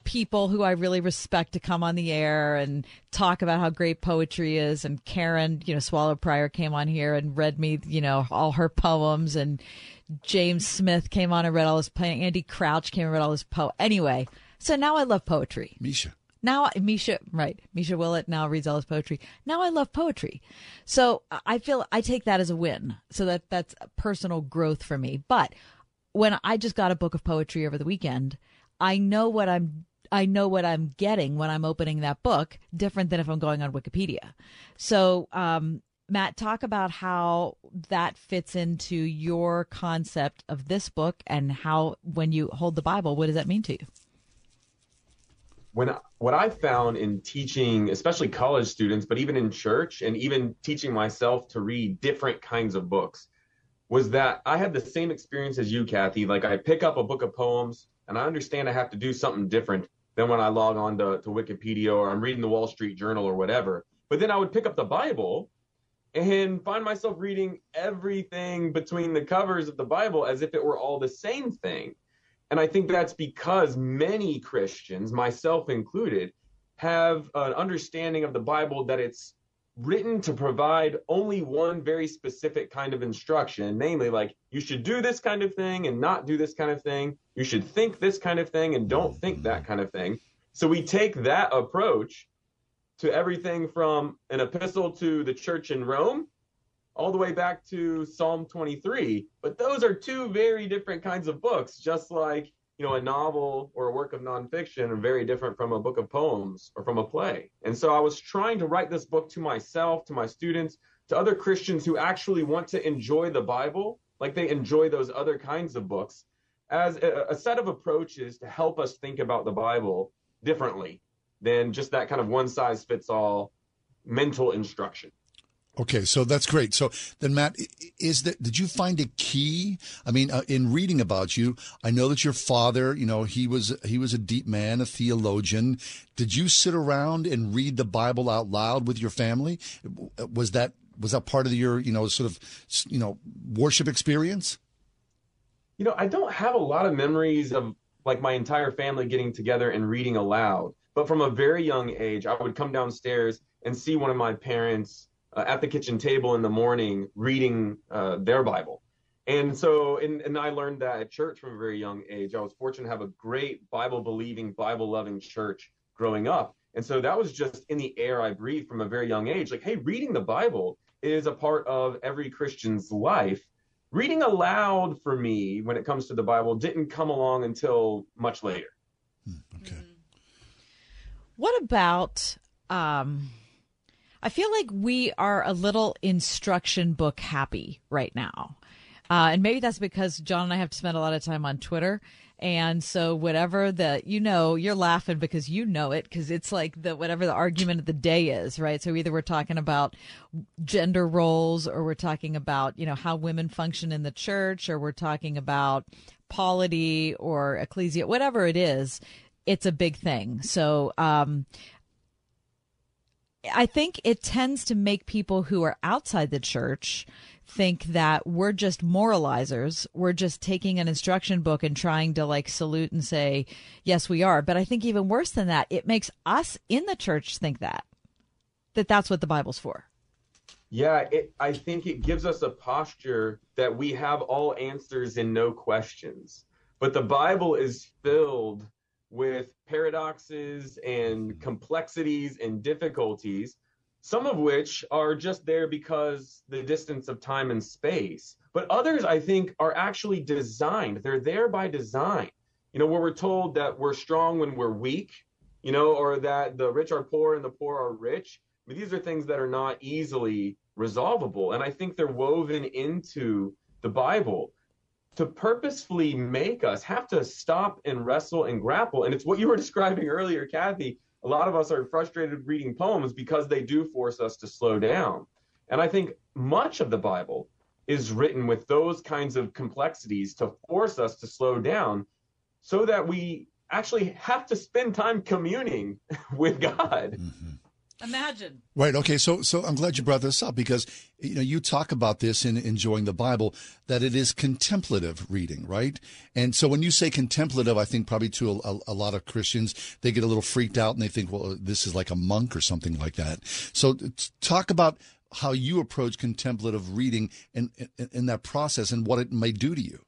people who I really respect to come on the air and talk about how great poetry is. And Karen, you know, Swallow Prior came on here and read me, you know, all her poems. And James Smith came on and read all his poems. Andy Crouch came and read all his poems. Anyway, so now I love poetry. Mischa. Now, Mischa, right. Mischa Willett now reads all his poetry. Now I love poetry. So I feel I take that as a win. So that that's personal growth for me. But when I just got a book of poetry over the weekend, I know what I'm I know what I'm getting when I'm opening that book, different than if I'm going on Wikipedia. So, um, Matt, talk about how that fits into your concept of this book and how, when you hold the Bible, what does that mean to you? When what I found in teaching, especially college students, but even in church and even teaching myself to read different kinds of books, was that I had the same experience as you, Kathy. Like I pick up a book of poems and I understand I have to do something different than when I log on to, to Wikipedia or I'm reading the Wall Street Journal or whatever. But then I would pick up the Bible and find myself reading everything between the covers of the Bible as if it were all the same thing. And I think that's because many Christians, myself included, have an understanding of the Bible that it's written to provide only one very specific kind of instruction, namely, like, you should do this kind of thing and not do this kind of thing. You should think this kind of thing and don't think that kind of thing. So we take that approach to everything from an epistle to the church in Rome all the way back to Psalm 23. But those are two very different kinds of books, just like, you know, a novel or a work of nonfiction are very different from a book of poems or from a play. And so I was trying to write this book to myself, to my students, to other Christians who actually want to enjoy the Bible like they enjoy those other kinds of books as a, a set of approaches to help us think about the Bible differently than just that kind of one size fits all mental instruction. Okay, so that's great. So then, Matt, is that did you find a key? I mean, uh, in reading about you, I know that your father, you know, he was he was a deep man, a theologian. Did you sit around and read the Bible out loud with your family? Was that was that part of your, you know, sort of, you know, worship experience? You know, I don't have a lot of memories of like my entire family getting together and reading aloud, but from a very young age, I would come downstairs and see one of my parents uh, at the kitchen table in the morning reading uh, their Bible. And so, and, and I learned that at church from a very young age. I was fortunate to have a great Bible believing, Bible loving church growing up. And so that was just in the air I breathed from a very young age. Like, hey, reading the Bible is a part of every Christian's life. Reading aloud for me when it comes to the Bible didn't come along until much later. okay. What about um I feel like we are a little instruction book happy right now. Uh, and maybe that's because John and I have to spend a lot of time on Twitter. And so whatever the, you know, you're laughing because you know it because it's like the, whatever the argument of the day is, right? So either we're talking about gender roles or we're talking about, you know, how women function in the church or we're talking about polity or ecclesia, whatever it is, it's a big thing. So, um, I think it tends to make people who are outside the church think that we're just moralizers. We're just taking an instruction book and trying to like salute and say, yes, we are. But I think even worse than that, it makes us in the church think that, that that's what the Bible's for. Yeah, it, I think it gives us a posture that we have all answers and no questions. But the Bible is filled with paradoxes and complexities and difficulties some of which are just there because the distance of time and space. But others, I think, are actually designed. They're there by design. You know, where we're told that we're strong when we're weak, you know, or that the rich are poor and the poor are rich. These are things that are not easily resolvable. And I think they're woven into the Bible to purposefully make us have to stop and wrestle and grapple. And it's what you were <laughs> describing earlier, Kathy, a lot of us are frustrated reading poems because they do force us to slow down. And I think much of the Bible is written with those kinds of complexities to force us to slow down so that we actually have to spend time communing <laughs> with God. Mm-hmm. Imagine. Right. Okay. So, so I'm glad you brought this up because you know you talk about this in enjoying the Bible that it is contemplative reading, right? And so when you say contemplative, I think probably to a, a, lot of Christians they get a little freaked out and they think, well, this is like a monk or something like that. So, talk about how you approach contemplative reading and in that process and what it may do to you.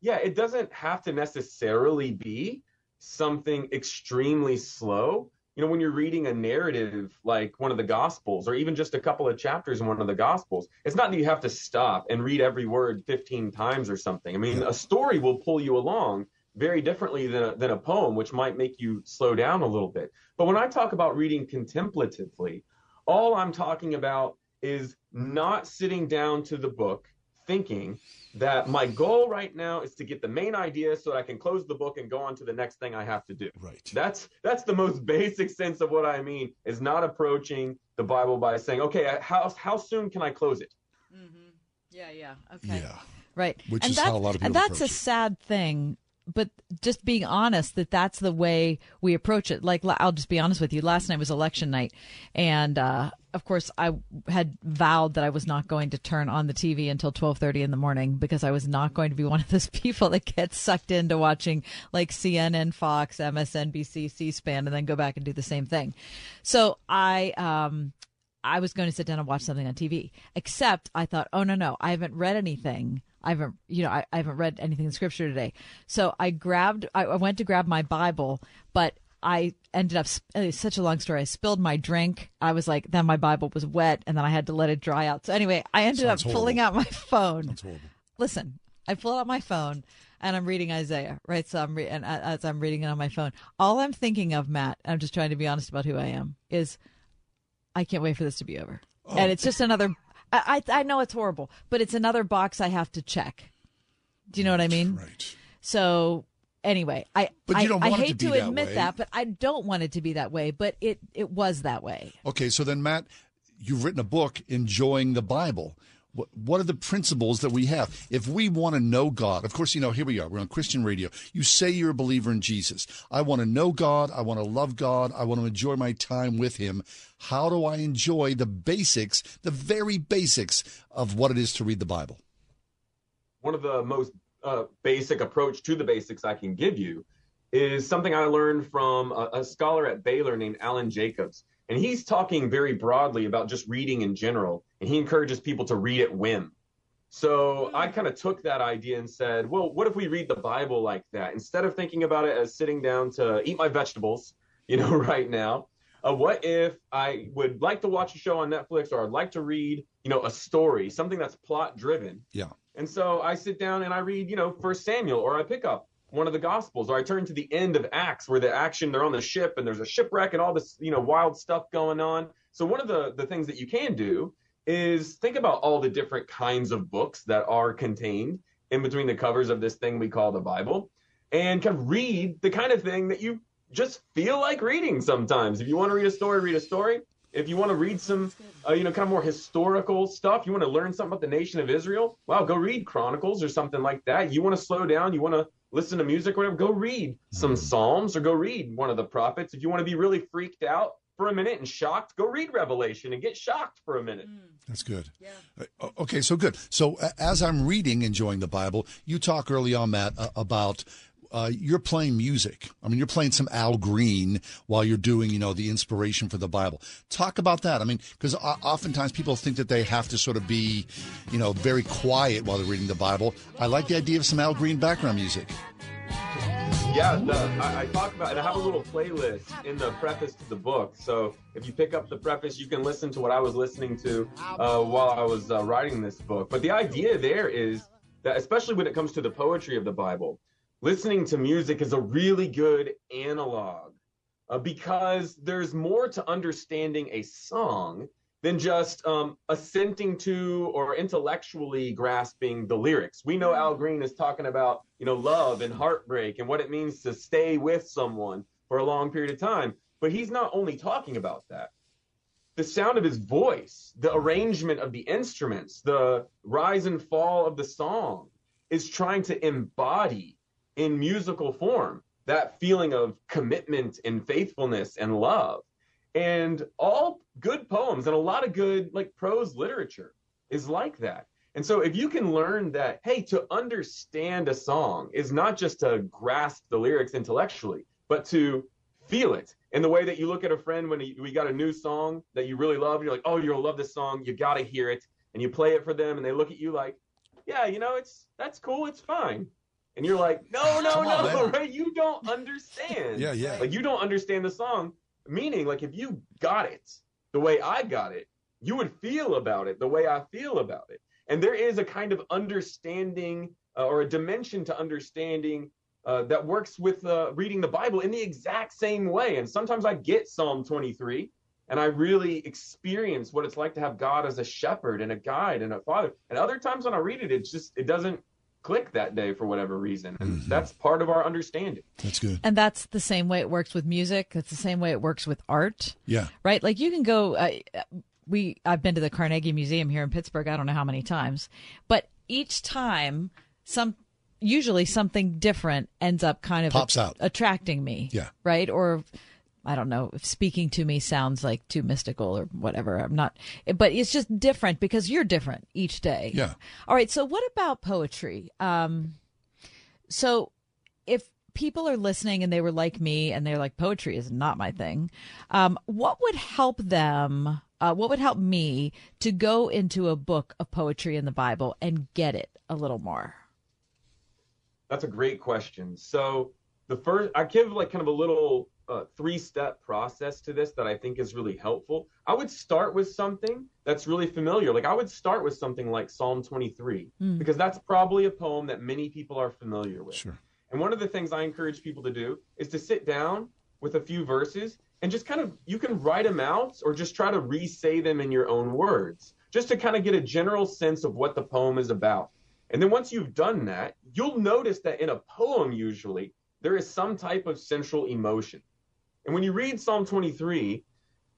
Yeah, it doesn't have to necessarily be something extremely slow you know, when you're reading a narrative like one of the Gospels, or even just a couple of chapters in one of the Gospels, it's not that you have to stop and read every word 15 times or something. I mean, a story will pull you along very differently than a, than a poem, which might make you slow down a little bit. But when I talk about reading contemplatively, all I'm talking about is not sitting down to the book thinking that my goal right now is to get the main idea so that I can close the book and go on to the next thing I have to do. Right. That's that's the most <laughs> basic sense of what I mean is not approaching the Bible by saying, okay, how how soon can I close it? Mm-hmm. Yeah, yeah, okay. Yeah. Right. Which and is that's, how a lot of people And that's a it. sad thing. But just being honest that that's the way we approach it. Like I'll just be honest with you. Last night was election night, and uh, of course I had vowed that I was not going to turn on the TV until twelve thirty in the morning because I was not going to be one of those <laughs> people that gets sucked into watching like CNN, Fox, MSNBC, C-SPAN, and then go back and do the same thing. So I um, I was going to sit down and watch something on TV. Except I thought, oh no no, I haven't read anything. I haven't, you know, I, I haven't read anything in scripture today. So I grabbed, I, I went to grab my Bible, but I ended up, it's eh, such a long story. I spilled my drink. I was like, then my Bible was wet and then I had to let it dry out. So anyway, I ended Sounds up pulling out my <laughs> phone. That's horrible. Listen, I pull out my phone and I'm reading Isaiah, right? So I'm re- and uh, as I'm reading it on my phone, all I'm thinking of, Matt, I'm just trying to be honest about who I am, is I can't wait for this to be over. Oh. And it's just another. I, I I know it's horrible, but it's another box I have to check. Do you know what I mean? Right. So anyway, I But you I, don't I want it hate to to, be that admit way. that, but I don't want it to be that way. But it it was that way. Okay, so then, Matt, you've written a book, Enjoying the Bible. What, what are the principles that we have? If we want to know God, of course, you know, here we are. We're on Christian radio. You say you're a believer in Jesus. I want to know God. I want to love God. I want to enjoy my time with Him. How do I enjoy the basics, the very basics of what it is to read the Bible? one of the most uh, basic approach to the basics I can give you is something I learned from a, a scholar at Baylor named Alan Jacobs. And he's talking very broadly about just reading in general. And he encourages people to read at whim. So I kind of took that idea and said, well, what if we read the Bible like that? Instead of thinking about it as sitting down to eat my vegetables, you know, <laughs> right now, uh, what if I would like to watch a show on Netflix or I'd like to read, you know, a story, something that's plot driven. Yeah. And so I sit down and I read, you know, First Samuel, or I pick up one of the Gospels, or I turn to the end of Acts, where the action they're on the ship and there's a shipwreck and all this, you know, wild stuff going on. So one of the the things that you can do is think about all the different kinds of books that are contained in between the covers of this thing we call the Bible, and kind of read the kind of thing that you just feel like reading sometimes. If you want to read a story, read a story. If you want to read some, uh, you know, kind of more historical stuff, you want to learn something about the nation of Israel, wow, go read Chronicles or something like that. You want to slow down, you want to listen to music or whatever, go read some Psalms or go read one of the prophets. If you want to be really freaked out for a minute and shocked, go read Revelation and get shocked for a minute. That's good. Uh, Okay, so good. So as I'm reading, enjoying the Bible, you talk early on, Matt, uh, about uh, you're playing music. I mean, you're playing some Al Green while you're doing, you know, the inspiration for the Bible. Talk about that. I mean, because oftentimes people think that they have to sort of be, you know, very quiet while they're reading the Bible. I like the idea of some Al Green background music. Yeah, the, I, I talk about, and I have a little playlist in the preface to the book. So if you pick up the preface, you can listen to what I was listening to uh, while I was uh, writing this book. But the idea there is that, especially when it comes to the poetry of the Bible, listening to music is a really good analog uh, because there's more to understanding a song than just um, assenting to or intellectually grasping the lyrics. We know Al Green is talking about, you know, love and heartbreak and what it means to stay with someone for a long period of time. But he's not only talking about that. The sound of his voice, the arrangement of the instruments, the rise and fall of the song is trying to embody in musical form that feeling of commitment and faithfulness and love. And all good poems and a lot of good like prose literature is like that. And so if you can learn that hey to understand a song is not just to grasp the lyrics intellectually but to feel it in the way that you look at a friend when he, we got a new song that you really love you're like oh you'll love this song. You got to hear it. And you play it for them and they look at you like yeah you know it's that's cool. It's fine and you're like no no no <laughs> right? You don't understand. Yeah, yeah. like you don't understand the song. Meaning like if you got it the way i got it you would feel about it the way i feel about it. And there is a kind of understanding uh, or a dimension to understanding uh, that works with uh, reading the bible in the exact same way. And sometimes i get psalm 23 and i really experience what it's like to have god as a shepherd and a guide and a father. And other times when i read it it's just it doesn't click that day for whatever reason and that's part of our understanding That's good. And that's the same way it works with music. It's the same way it works with art. Yeah. Right? Like you can go uh, we I've been to the Carnegie Museum here in Pittsburgh I don't know how many times, but each time some usually something different ends up kind of Pops out. attracting me. Yeah. Right? Or I don't know if speaking to me sounds like too mystical or whatever. I'm not, but it's just different because you're different each day. Yeah. All right. So what about poetry? Um, so if people are listening and they were like me and they're like poetry is not my thing, um, what would help them? Uh, what would help me to go into a book of poetry in the Bible and get it a little more? That's a great question. So the first, I give like kind of a little uh, three step process to this that I think is really helpful. I would start with something that's really familiar. Like I would start with something like Psalm 23 Hmm. Mm. because that's probably a poem that many people are familiar with. Sure. And one of the things I encourage people to do is to sit down with a few verses and just kind of you can write them out or just try to re-say them in your own words just to kind of get a general sense of what the poem is about. And then once you've done that, you'll notice that in a poem usually there is some type of central emotion. And when you read Psalm 23,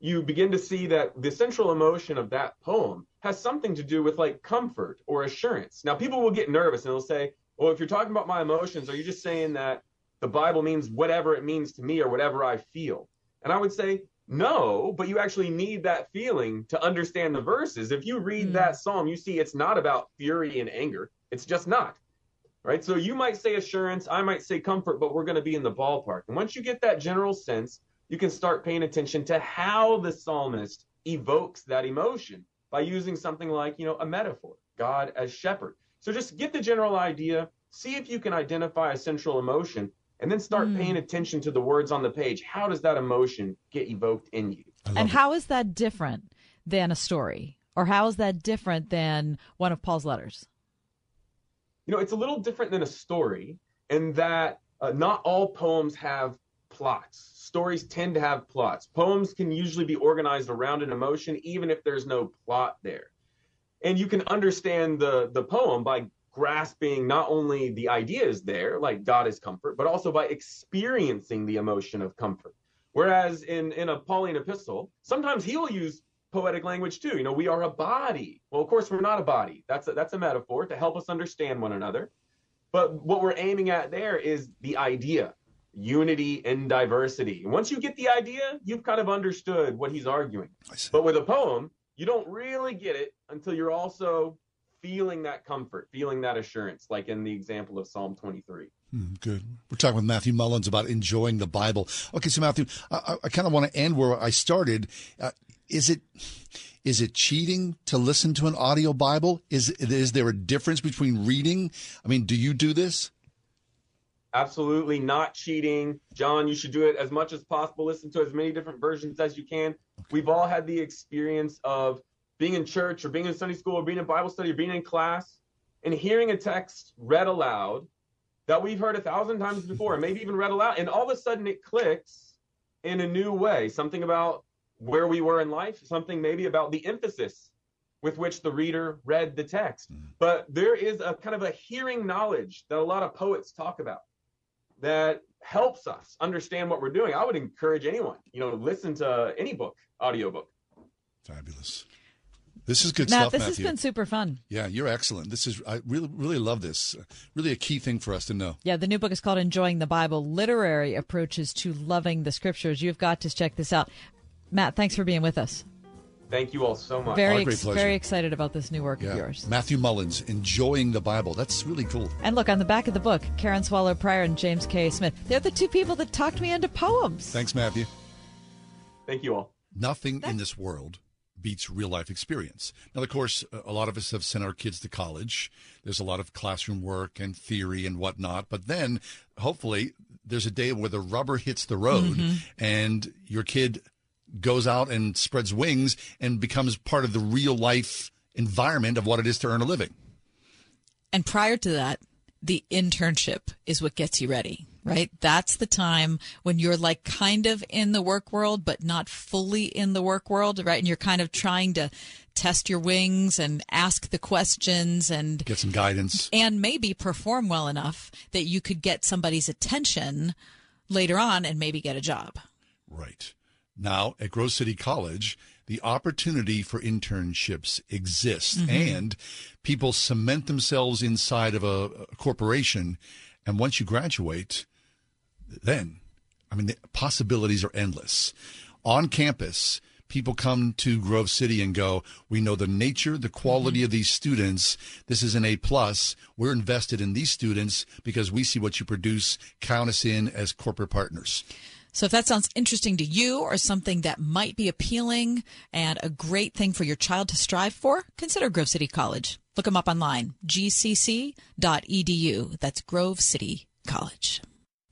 you begin to see that the central emotion of that poem has something to do with like comfort or assurance. Now, people will get nervous and they'll say, well, if you're talking about my emotions, are you just saying that the Bible means whatever it means to me or whatever I feel? And I would say, no, but you actually need that feeling to understand the verses. If you read hmm. that psalm, you see it's not about fury and anger. It's just not. Right? So you might say assurance, I might say comfort, but we're going to be in the ballpark. And once you get that general sense, you can start paying attention to how the psalmist evokes that emotion by using something like, you know, a metaphor, God as shepherd. So just get the general idea, see if you can identify a central emotion, and then start Hmm. paying attention to the words on the page. How does that emotion get evoked in you? And how is that different than a story? Or how is that different than one of Paul's letters? You know, it's a little different than a story in that uh, not all poems have plots. Stories tend to have plots. Poems can usually be organized around an emotion, even if there's no plot there. And you can understand the, the poem by grasping not only the ideas there, like God is comfort, but also by experiencing the emotion of comfort. Whereas in, in a Pauline epistle, sometimes he will use poetic language too. You know, we are a body. Well, of course, we're not a body. That's a, that's a metaphor to help us understand one another. But what we're aiming at there is the idea, unity in diversity. And once you get the idea, you've kind of understood what he's arguing. But with a poem, you don't really get it until you're also feeling that comfort, feeling that assurance, like in the example of Psalm 23. Hmm, good. We're talking with Matthew Mullins about enjoying the Bible. Okay, so Matthew, I, I- I kind of want to end where I started. Uh, is it is it cheating to listen to an audio Bible? Is is there a difference between reading? I mean, do you do this? Absolutely not cheating. John, you should do it as much as possible. Listen to as many different versions as you can. We've all had the experience of being in church or being in Sunday school or being in Bible study or being in class and hearing a text read aloud that we've heard a thousand times before and maybe even read aloud. And all of a sudden it clicks in a new way. Something about where we were in life, something maybe about the emphasis with which the reader read the text. Mm-hmm. But there is a kind of a hearing knowledge that a lot of poets talk about that helps us understand what we're doing. I would encourage anyone, you know, listen to any book, audiobook. Fabulous. This is good Matt, stuff, this Matthew. has been super fun. Yeah, you're excellent. This is I really really love this. Really a key thing for us to know. Yeah, the new book is called Enjoying the Bible Literary Approaches to Loving the Scriptures. You've got to check this out. Matt, thanks for being with us. Thank you all so much. Very, Our great ex- very excited about this new work Yeah. of yours. Matthew Mullins, enjoying the Bible. That's really cool. And look, on the back of the book, Karen Swallow Prior and James K. Smith. They're the two people that talked me into poems. Thanks, Matthew. Thank you all. Nothing in this world beats real life experience. Now, of course, a lot of us have sent our kids to college. There's a lot of classroom work and theory and whatnot. But then, hopefully, there's a day where the rubber hits the road Mhm. and your kid goes out and spreads wings and becomes part of the real life environment of what it is to earn a living. And prior to that, the internship is what gets you ready, right? That's the time when you're like kind of in the work world, but not fully in the work world, right? And you're kind of trying to test your wings and ask the questions and Get some guidance. and maybe perform well enough that you could get somebody's attention later on and maybe get a job. Right. Now, at Grove City College, the opportunity for internships exists Mhm. and people cement themselves inside of a, a corporation. And once you graduate, then, I mean, the possibilities are endless. On campus, people come to Grove City and go, we know the nature, the quality of these students. This is an A plus. We're invested in these students because we see what you produce. Count us in as corporate partners. So if that sounds interesting to you or something that might be appealing and a great thing for your child to strive for, consider Grove City College. Look them up online, gcc.edu. That's Grove City College.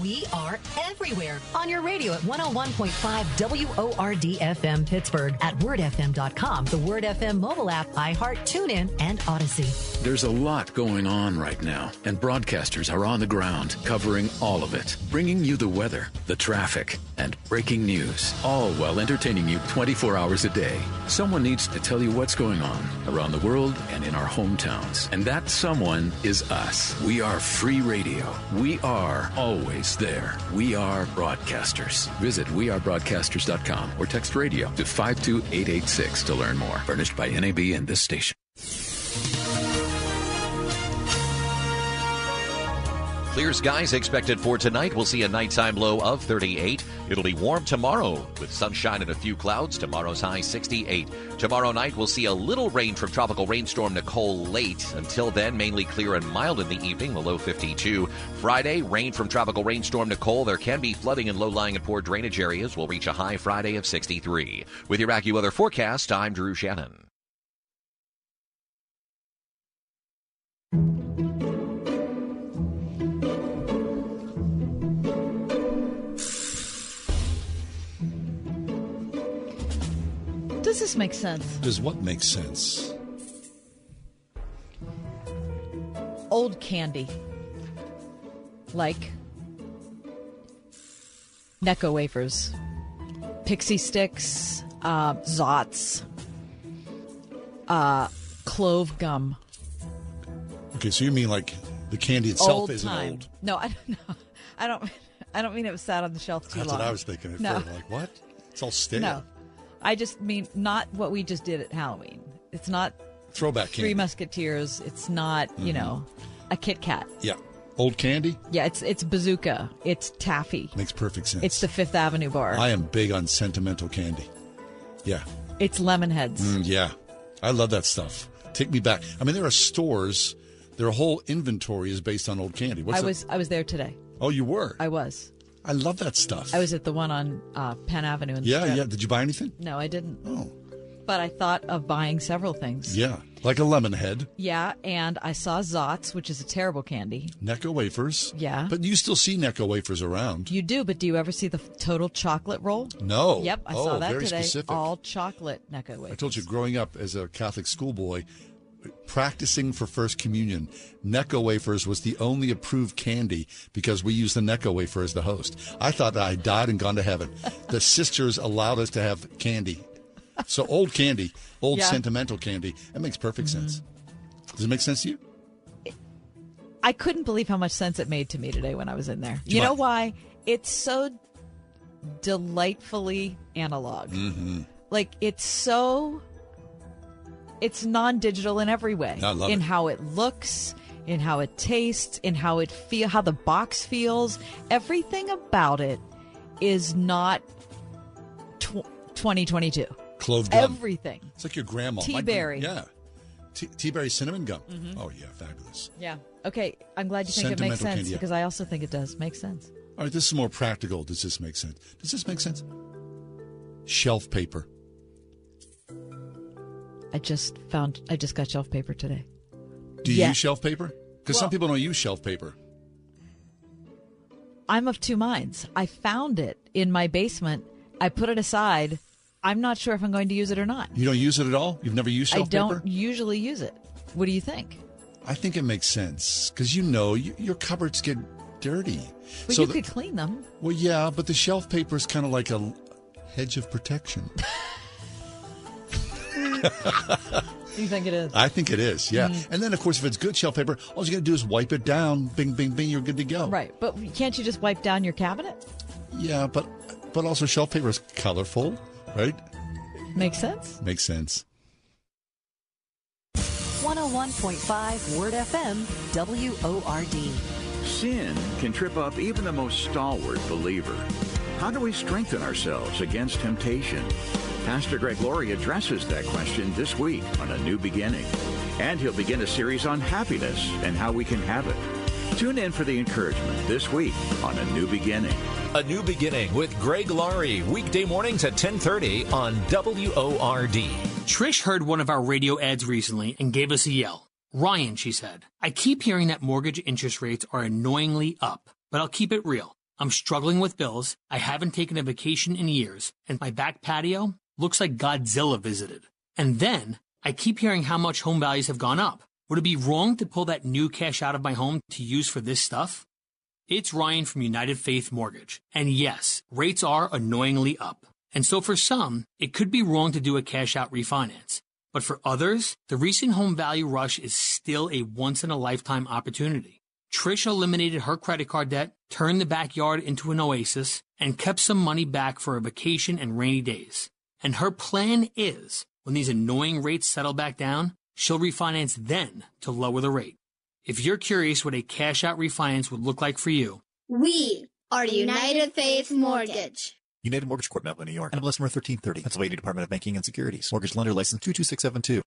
We are everywhere on your radio at 101.5 WORD FM Pittsburgh, at wordfm.com, the Word FM mobile app, iHeart, TuneIn, and Audacy. There's a lot going on right now, and broadcasters are on the ground covering all of it, bringing you the weather, the traffic, and breaking news, all while entertaining you 24 hours a day. Someone needs to tell you what's going on around the world and in our hometowns, and that someone is us. We are free radio. We are always there. We are broadcasters. Visit wearebroadcasters.com or text radio to 52886 to learn more. Furnished by NAB and this station. Clear skies expected for tonight. We'll see a nighttime low of 38. It'll be warm tomorrow with sunshine and a few clouds. Tomorrow's high 68. Tomorrow night we'll see a little rain from tropical rainstorm Nicole late. Until then, mainly clear and mild in the evening, the low 52. Friday, rain from tropical rainstorm Nicole. There can be flooding in low-lying and poor drainage areas. We'll reach a high Friday of 63. With your AccuWeather forecast, I'm Drew Shannon. Does this make sense? Does what make sense? Old candy. Like Necco wafers, pixie sticks, uh, Zotz, uh, clove gum. Okay, so you mean like the candy itself old isn't time. old? No, I don't <laughs> know. I don't. I don't mean it was sat on the shelf too That's long. That's what I was thinking at No. first. Like what? It's all stale. No, I just mean not what we just did at Halloween. It's not Throwback Three candy. Musketeers. It's not you Mhm. know a Kit Kat. Yeah, old candy Yeah, it's it's Bazooka. It's Taffy. makes perfect sense. It's the Fifth Avenue bar. I am big on sentimental candy. Yeah, It's Lemonheads. Mm, yeah, I love that stuff. Take me back. I mean, there are stores. Their whole inventory is based on old candy. What's I was I was there today. Oh, you were. I was. I love that stuff. I was at the one on uh, Penn Avenue. In yeah, Strip. yeah. Did you buy anything? No, I didn't. Oh. But I thought of buying several things. Yeah, like a lemon head, Yeah, and I saw Zotz, which is a terrible candy. Necco wafers. Yeah. but you still see Necco wafers around. You do, but do you ever see the total chocolate roll? No. Yep, I Oh, saw that very today. specific. All chocolate Necco wafers. I told you, growing up as a Catholic schoolboy, practicing for First Communion, Necco wafers was the only approved candy because we used the Necco wafer as the host. I thought I died and gone to heaven. the sisters allowed us to have candy. So old candy, old Yeah. Mm-hmm. sentimental candy, that makes perfect sense. Does it make sense to you? I couldn't believe how much sense it made to me today when I was in there. you You know why? It's so delightfully analog. Mm-hmm. Like it's so it's non-digital in every way. I love in it. how it looks, in how it tastes, in how it feel how the box feels. Everything about it is not tw- 2022. Clove gum. Everything. It's like your grandma. Tea My- berry. Yeah. Tea, tea berry cinnamon gum. Mhm. Oh, yeah, fabulous. Yeah. Okay, I'm glad you think it makes sense candy, yeah. because I also think it does make sense. All right, this is more practical. Does this make sense? Does this make sense? Shelf paper. I just found I just got shelf paper today. Do you Yeah. use shelf paper? Because some people don't use shelf paper. I'm of two minds. I found it in my basement. I put it aside. I'm not sure if I'm going to use it or not. You don't use it at all? You've never used shelf I shelf don't paper? usually use it. What do you think? I think it makes sense because you know you, your cupboards get dirty. But so you the- could clean them. well, yeah, but the shelf paper is kind of like a hedge of protection. <laughs> <laughs> You think it is? I think it is, yeah. Mm. And then, of course, if it's good shelf paper, all you got to do is wipe it down. Bing, bing, bing. You're good to go. Right, but can't you just wipe down your cabinet? Yeah, but but also shelf paper is colorful, right? Makes sense. Makes sense. 101.5 Word FM, WORD. Sin can trip up even the most stalwart believer. How do we strengthen ourselves against temptation? Pastor Greg Laurie addresses that question this week on A New Beginning. And he'll begin a series on happiness and how we can have it. Tune in for the encouragement this week on A New Beginning. A New Beginning with Greg Laurie, weekday mornings at 1030 on WORD. Trish heard one of our radio ads recently and gave us a yell. Ryan, she said, I keep hearing that mortgage interest rates are annoyingly up, but I'll keep it real. I'm struggling with bills, I haven't taken a vacation in years, and my back patio looks like Godzilla visited. And then I keep hearing how much home values have gone up. Would it be wrong to pull that new cash out of my home to use for this stuff? It's Ryan from United Faith Mortgage. And yes, rates are annoyingly up. And so for some, it could be wrong to do a cash out refinance. But for others, the recent home value rush is still a once in a lifetime opportunity. Trish eliminated her credit card debt, turned the backyard into an oasis, and kept some money back for a vacation and rainy days. And her plan is, when these annoying rates settle back down, she'll refinance then to lower the rate. If you're curious what a cash out refinance would look like for you, We are United Faith Mortgage. United Mortgage Corp, Melville, New York. NMLS number 1330. Pennsylvania Department of Banking and Securities. Mortgage lender license 22672.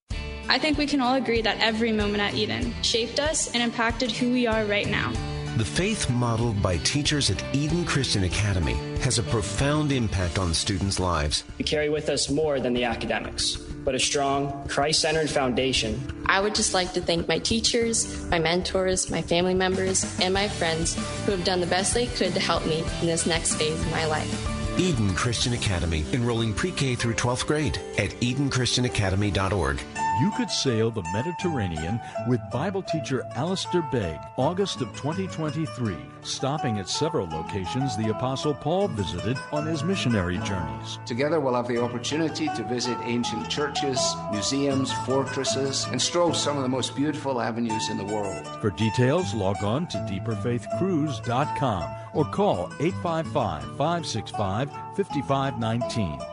I think we can all agree that every moment at Eden shaped us and impacted who we are right now. The faith modeled by teachers at Eden Christian Academy has a profound impact on students' lives. We carry with us more than the academics, but a strong, Christ centered foundation. I would just like to thank my teachers, my mentors, my family members, and my friends who have done the best they could to help me in this next phase of my life. Eden Christian Academy, enrolling pre-K through 12th grade at edenchristianacademy.org. You could sail the Mediterranean with Bible teacher Alistair Begg, August of 2023, stopping at several locations the Apostle Paul visited on his missionary journeys. Together, we'll have the opportunity to visit ancient churches, museums, fortresses, and stroll some of the most beautiful avenues in the world. For details, log on to deeperfaithcruise.com or call 855 565 5519.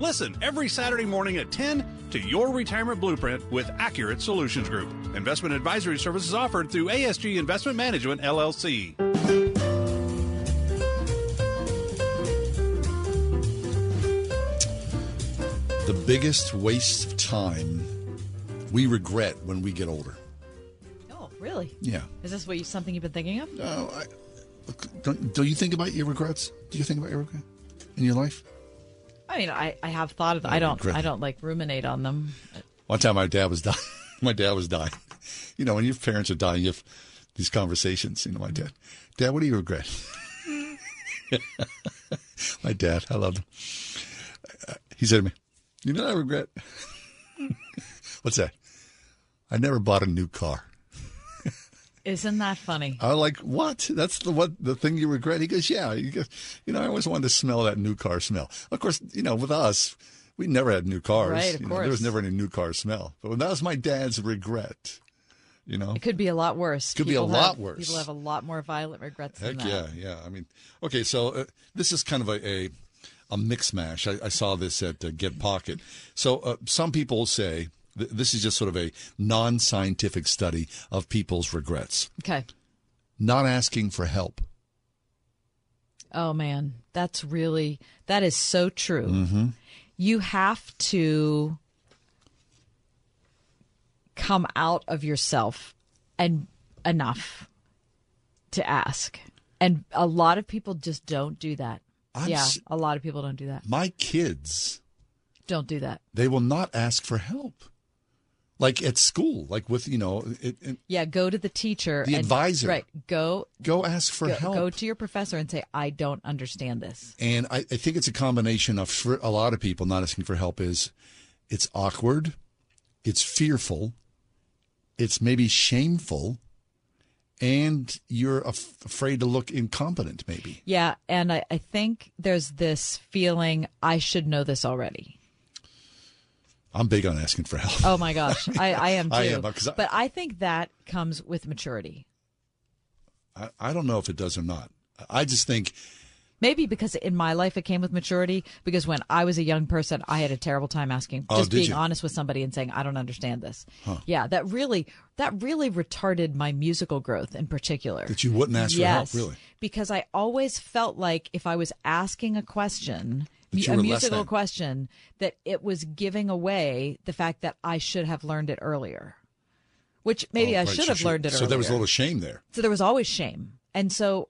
Listen every Saturday morning at 10 to Your Retirement Blueprint with Accurate Solutions Group. Investment advisory services offered through ASG Investment Management, LLC. The biggest waste of time we regret when we get older. Oh, really? Yeah. Is this what you, something you've been thinking of? No, I, don't, do you think about your regrets? Do you think about your regret in your life? I mean, I, I have thought of them. I don't I don't like ruminate on them. One time, my dad was dying. <laughs> my dad was dying. You know, when your parents are dying, you have these conversations. You know, my dad, Dad, what do you regret? <laughs> my dad, I loved him. He said to me, "You know, what I regret. <laughs> What's that? I never bought a new car." Isn't that funny? I like what? That's the what the thing you regret. He goes, yeah. He goes, you know, I always wanted to smell that new car smell. Of course, you know, with us, we never had new cars. Right, of You know, there was never any new car smell. But that was my dad's regret. You know, It could be a lot worse. Could be a People lot have- worse. People have a lot more violent regrets heck than that. yeah, yeah. I mean, okay, so uh, this is kind of a a, a mix mash. I, I saw this at uh, Get Pocket. So uh, some people say this is just sort of a non scientific study of people's regrets. Okay. Not asking for help. Oh man, that's really that is so true. Mm-hmm. You have to come out of yourself and enough to ask. And a lot of people just don't do that. I'm yeah, a lot of people don't do that. my kids, Don't do that. they will not ask for help. Like at school, like with, you know, it, it, Yeah, go to the teacher. The and- advisor. Right. Go. go ask for go, help. Go to your professor and say, "I don't understand this." And I, I think it's a combination of for a lot of people not asking for help is it's awkward, it's fearful, it's maybe shameful, and you're af- afraid to look incompetent. Maybe Yeah, and I, I think there's this feeling I should know this already. I'm big on asking for help. Oh my gosh, I, I am <laughs> too. I am, I- but I think that comes with maturity. I, I don't know if it does or not. I just think Maybe because in my life it came with maturity. Because when I was a young person, I had a terrible time asking, Oh, just being you? honest with somebody and saying, "I don't understand this." Huh. Yeah, that really that really retarded my musical growth in particular. that you wouldn't ask yes, for help, really. because I always felt like if I was asking a question, a musical question, that it was giving away the fact that I should have learned it earlier. Which maybe Oh, I right, should so have should- learned it So earlier. there was a little shame there. So there was always shame. And so,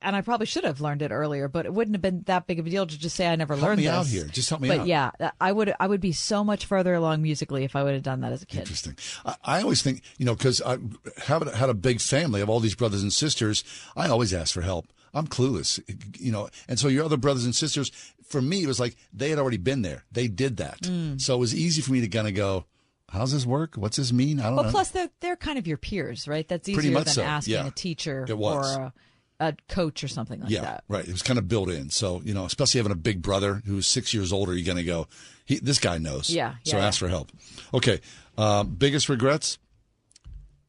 and I probably should have learned it earlier, but it wouldn't have been that big of a deal to just say I never Help learned me this. out here. Just help me but out. yeah, I would I would be so much further along musically if I would have done that as a kid. Interesting. I, I always think, you know, because I haven't had a big family of all these brothers and sisters, I always ask for help. I'm clueless, you know. And so your other brothers and sisters, for me, it was like they had already been there. They did that. Mm. So it was easy for me to kind of go, how's this work? What's this mean? I don't Well, know. plus they're they're kind of your peers, right? That's easier than so, asking yeah. a teacher or a, a coach or something like yeah, that. right. It was kind of built in. So, you know, especially having a big brother who's six years older, you're going to go, he, this guy knows. Yeah, So yeah, ask for help. Okay. Uh, biggest regrets?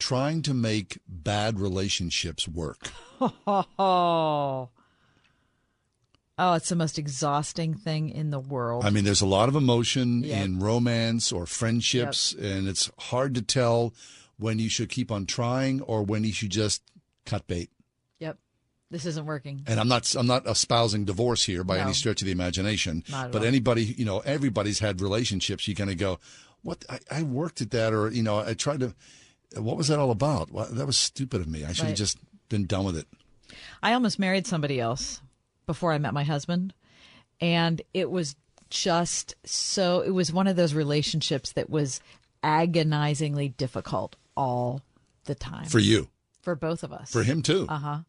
Trying to make bad relationships work. Oh, <laughs> oh, it's the most exhausting thing in the world. I mean, there's a lot of emotion Yep. in romance or friendships, and it's hard to tell when you should keep on trying or when you should just cut bait. yep, this isn't working. And I'm not I'm not espousing divorce here by No. any stretch of the imagination. Not at but all. anybody, you know, everybody's had relationships. You kind of go, what? I, I worked at that, or you know, I tried to. What was that all about? Well, that was stupid of me. I should have Right. just been done with it. I almost married somebody else before I met my husband. And it was just so, it was one of those relationships that was agonizingly difficult all the time. For you. For both of us. For him, too. Uh huh.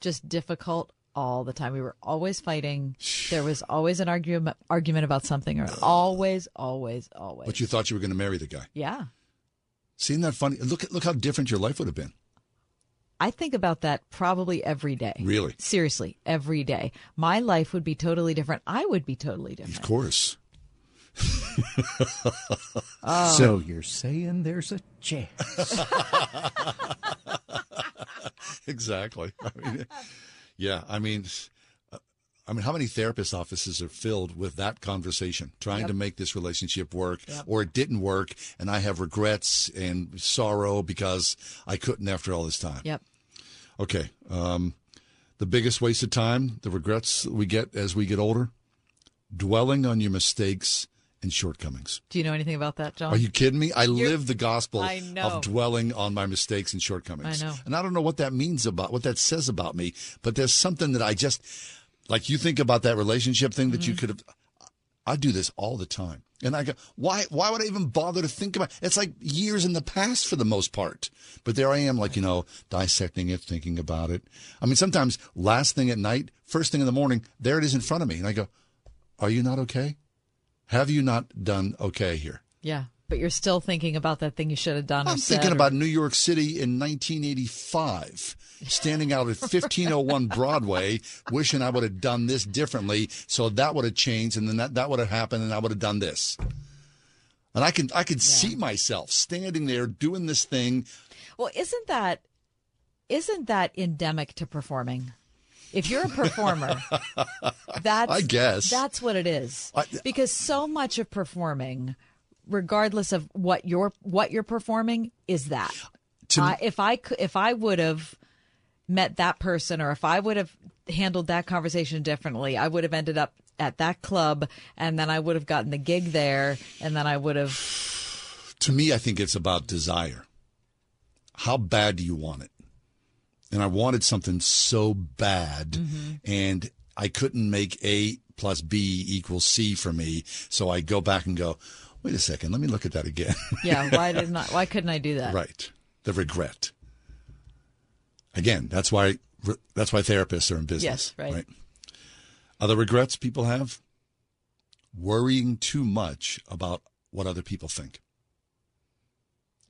Just difficult all the time. We were always fighting. There was always an argument argument about something, or always, always, always. But you thought you were going to marry the guy. yeah. Seeing that funny? Look at look how different your life would have been. I think about that probably every day. Really? Seriously, every day. My life would be totally different. I would be totally different. Of course. <laughs> Oh. So you're saying there's a chance? <laughs> exactly. I mean, yeah, I mean, I mean, how many therapist offices are filled with that conversation, trying Yep. to make this relationship work, Yep. or it didn't work, and I have regrets and sorrow because I couldn't after all this time. Yep. Okay. Um, the biggest waste of time, the regrets we get as we get older, dwelling on your mistakes and shortcomings. Do you know anything about that, John? Are you kidding me? I You're- live the gospel of dwelling on my mistakes and shortcomings. I know. And I don't know what that means about what that says about me, but there's something that I just like you think about that relationship thing that Mm-hmm. you could have I do this all the time. And I go, why why would I even bother to think about it's like years in the past for the most part. But there I am like, you know, dissecting it, thinking about it. I mean, sometimes last thing at night, first thing in the morning, there it is in front of me. And I go, Are you not okay? Have you not done okay here? Yeah. But you're still thinking about that thing you should have done. I'm thinking or- about New York City in 1985, standing out at 1501 <laughs> Broadway, wishing I would have done this differently, so that would have changed, and then that, that would have happened, and I would have done this. And I can I can see myself standing there doing this thing. Well, isn't that isn't that endemic to performing? If you're a performer, <laughs> that's I guess. that's what it is. because so much of performing, regardless of what you're what you're performing, is that. Me- if I if I would have met that person, or if I would have handled that conversation differently, I would have ended up at that club, and then I would have gotten the gig there, and then I would have. To me, I think it's about desire. How bad do you want it? And I wanted something so bad, Mm-hmm. and I couldn't make A plus B equals C for me. So I go back and go, wait a second, let me look at that again. <laughs> Yeah, why <laughs> did not? Why couldn't I do that? right. The regret. Again, that's why that's why therapists are in business. Yes, right. Other regrets people have worrying too much about what other people think.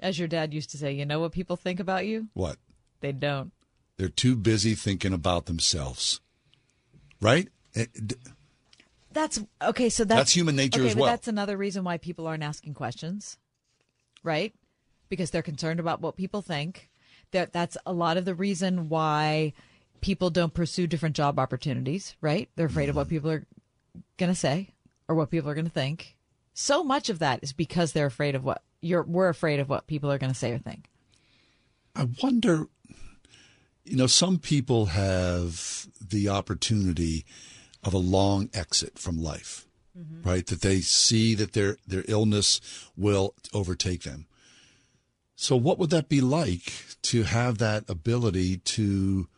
As your dad used to say, you know what people think about you? What? They don't. They're too busy thinking about themselves. Right? It- That's okay. So that's, That's human nature okay, as but well. That's another reason why people aren't asking questions, right? Because they're concerned about what people think. That that's a lot of the reason why people don't pursue different job opportunities, right? They're afraid of what people are going to say or what people are going to think. So much of that is because they're afraid of what you're. We're afraid of what people are going to say or think. I wonder, you know, some people have the opportunity of a long exit from life, right? That they see that their their illness will overtake them. So, what would that be like to have that ability to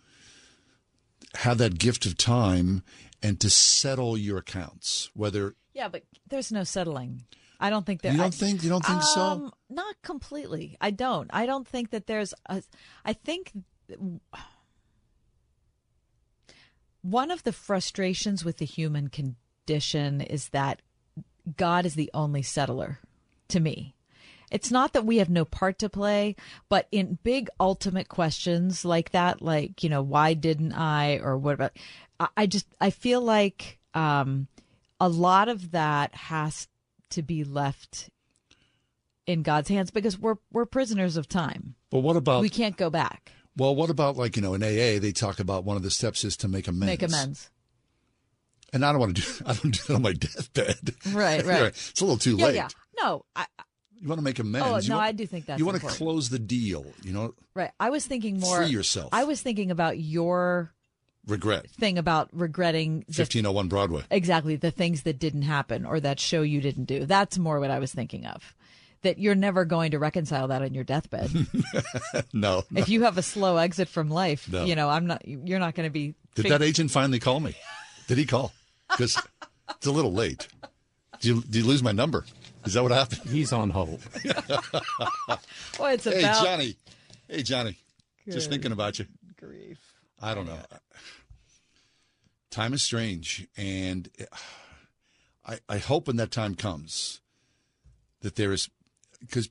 have that gift of time and to settle your accounts, whether Yeah, but there's no settling. I don't think there. You don't I- think- you don't think so? um, Not completely. I don't. I don't think that there's a. I think one of the frustrations with the human condition is that God is the only settler. To me, it's not that we have no part to play, but in big ultimate questions like that, like you know, why didn't I, or what about? I, just I feel like um, a lot of that has to be left in God's hands because we're we're prisoners of time. But what about we can't go back. Well, what about like you know in AA they talk about one of the steps is to make amends. Make amends. And I don't want to do <laughs> I don't do that on my deathbed. Right, <laughs> right. It's a little too yeah, late. yeah. No, I, You want to make amends. Oh, You no, want- I do think that's you want important. to close the deal. You know, right. I was thinking more. Free yourself. I was thinking about your regret. thing about regretting the, Fifteen oh one Broadway. exactly the things that didn't happen or that show you didn't do. That's more what I was thinking of. That you're never going to reconcile that on your deathbed. <laughs> no, no. if you have a slow exit from life, No. you know, I'm not. You're not going to be. Did fig- that agent finally call me? Did he call? Because it's a little late. Did you, did you lose my number? Is that what happened? He's on hold. <laughs> Well, it's hey, Johnny. Hey, Johnny. Just thinking about you. grief. I don't know. Time is strange, and I, I hope when that time comes that there is because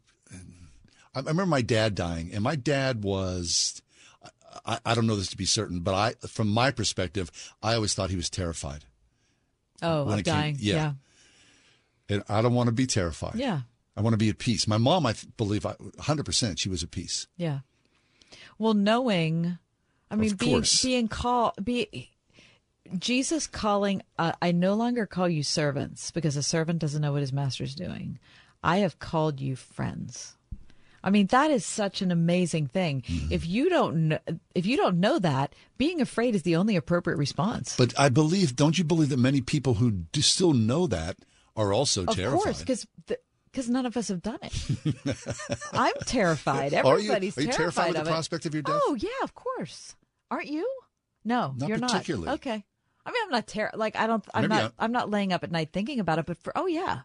I, remember my dad dying, and my dad was. I, I don't know this to be certain, but I, from my perspective, I always thought he was terrified. Oh, when of it came- dying. yeah. yeah. And I don't want to be terrified. Yeah. I want to be at peace. My mom, I believe, I- 100% she was at peace. Yeah. Well, knowing, I mean, being being called, be Jesus calling. Uh, I no longer call you servants because a servant doesn't know what his master's doing. I have called you friends. I mean, that is such an amazing thing. Mm-hmm. If you don't, know, if you don't know that, being afraid is the only appropriate response. But I believe, don't you believe that many people who do still know that are also of terrified? Of course, because because none of us have done it. <laughs> I'm terrified. Are you- Everybody's are you terrified with of the it. prospect of your death? Oh yeah, of course. Aren't you? No, Not you're particularly. not. Okay. I mean, I'm not terrified. like I don't. I'm Maybe not. I'm not laying up at night thinking about it. But for oh yeah,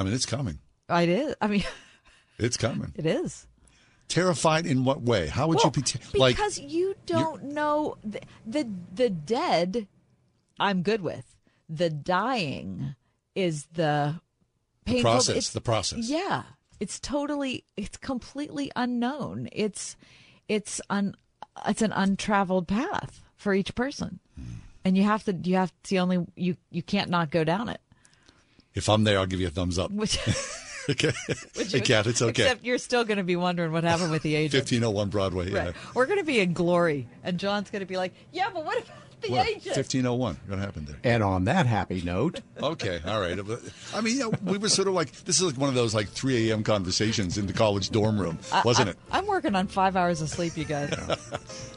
I mean, it's coming. it is. I mean, <laughs> It's coming. it is. Terrified in what way? How would you be ter- like? because you don't know the, the the dead. I'm good with the dying is the The process, it's- the process. Yeah, it's totally. It's completely unknown. It's it's un it's an untraveled path for each person, hmm. and you have to. You have to only you you can't not go down it. If I'm there, I'll give you a thumbs up. Which, <laughs> okay, which hey, Kat, it's okay. Except you're still going to be wondering what happened with the agent. <laughs> Fifteen oh one Broadway. Yeah. Right. We're going to be in glory, and John's going to be like, "Yeah, but what about the agent?" Fifteen oh one. What happened there? And on that happy note, <laughs> Okay, all right. I mean, you know, we were sort of like this is like one of those like 3 a.m. conversations in the college dorm room, wasn't I- it? I'm working on five hours of sleep, you guys.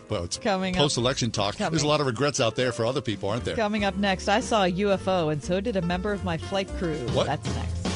Well, it's Coming post-election talk. Coming. There's a lot of regrets out there for other people, aren't there? Coming up next, I saw a UFO, and so did a member of my flight crew. What? That's next.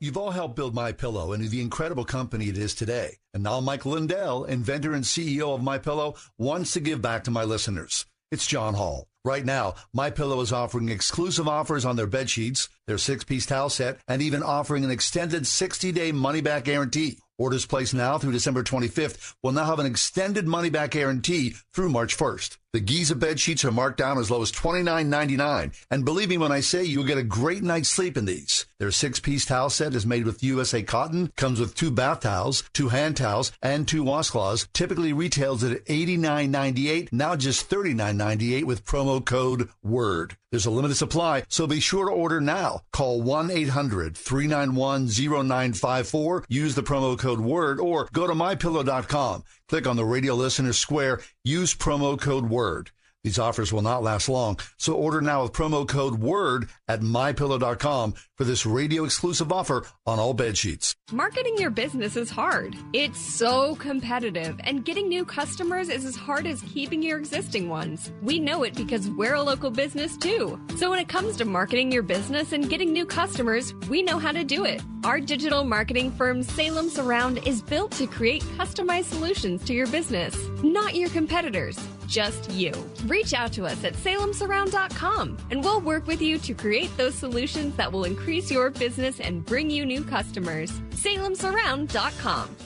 You've all helped build My Pillow into the incredible company it is today. And now Mike Lindell, inventor and CEO of My Pillow, wants to give back to my listeners. It's John Hall. Right now, My Pillow is offering exclusive offers on their bed sheets, their six-piece towel set, and even offering an extended 60-day money-back guarantee. Orders placed now through December 25th will now have an extended money-back guarantee through March 1st. The Giza bed sheets are marked down as low as $29.99. And believe me when I say you'll get a great night's sleep in these. Their six-piece towel set is made with USA cotton, comes with two bath towels, two hand towels, and two washcloths. Typically retails at $89.98, now just $39.98 with promo code WORD. There's a limited supply, so be sure to order now. Call 1-800-391-0954, use the promo code WORD, or go to mypillow.com. Click on the radio listener square, use promo code WORD. These offers will not last long, so order now with promo code WORD at mypillow.com for this radio exclusive offer on all bed sheets. Marketing your business is hard. It's so competitive, and getting new customers is as hard as keeping your existing ones. We know it because we're a local business too. So when it comes to marketing your business and getting new customers, we know how to do it. Our digital marketing firm Salem Surround is built to create customized solutions to your business, not your competitors just you. Reach out to us at salemsurround.com and we'll work with you to create those solutions that will increase your business and bring you new customers. salemsurround.com.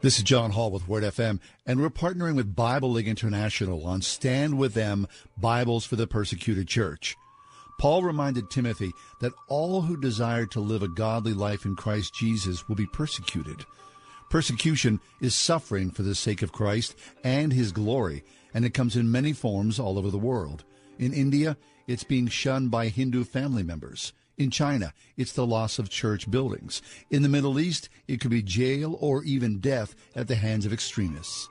This is John Hall with Word FM, and we're partnering with Bible League International on Stand With Them Bibles for the Persecuted Church. Paul reminded Timothy that all who desire to live a godly life in Christ Jesus will be persecuted. Persecution is suffering for the sake of Christ and his glory, and it comes in many forms all over the world. In India, it's being shunned by Hindu family members. In China, it's the loss of church buildings. In the Middle East, it could be jail or even death at the hands of extremists.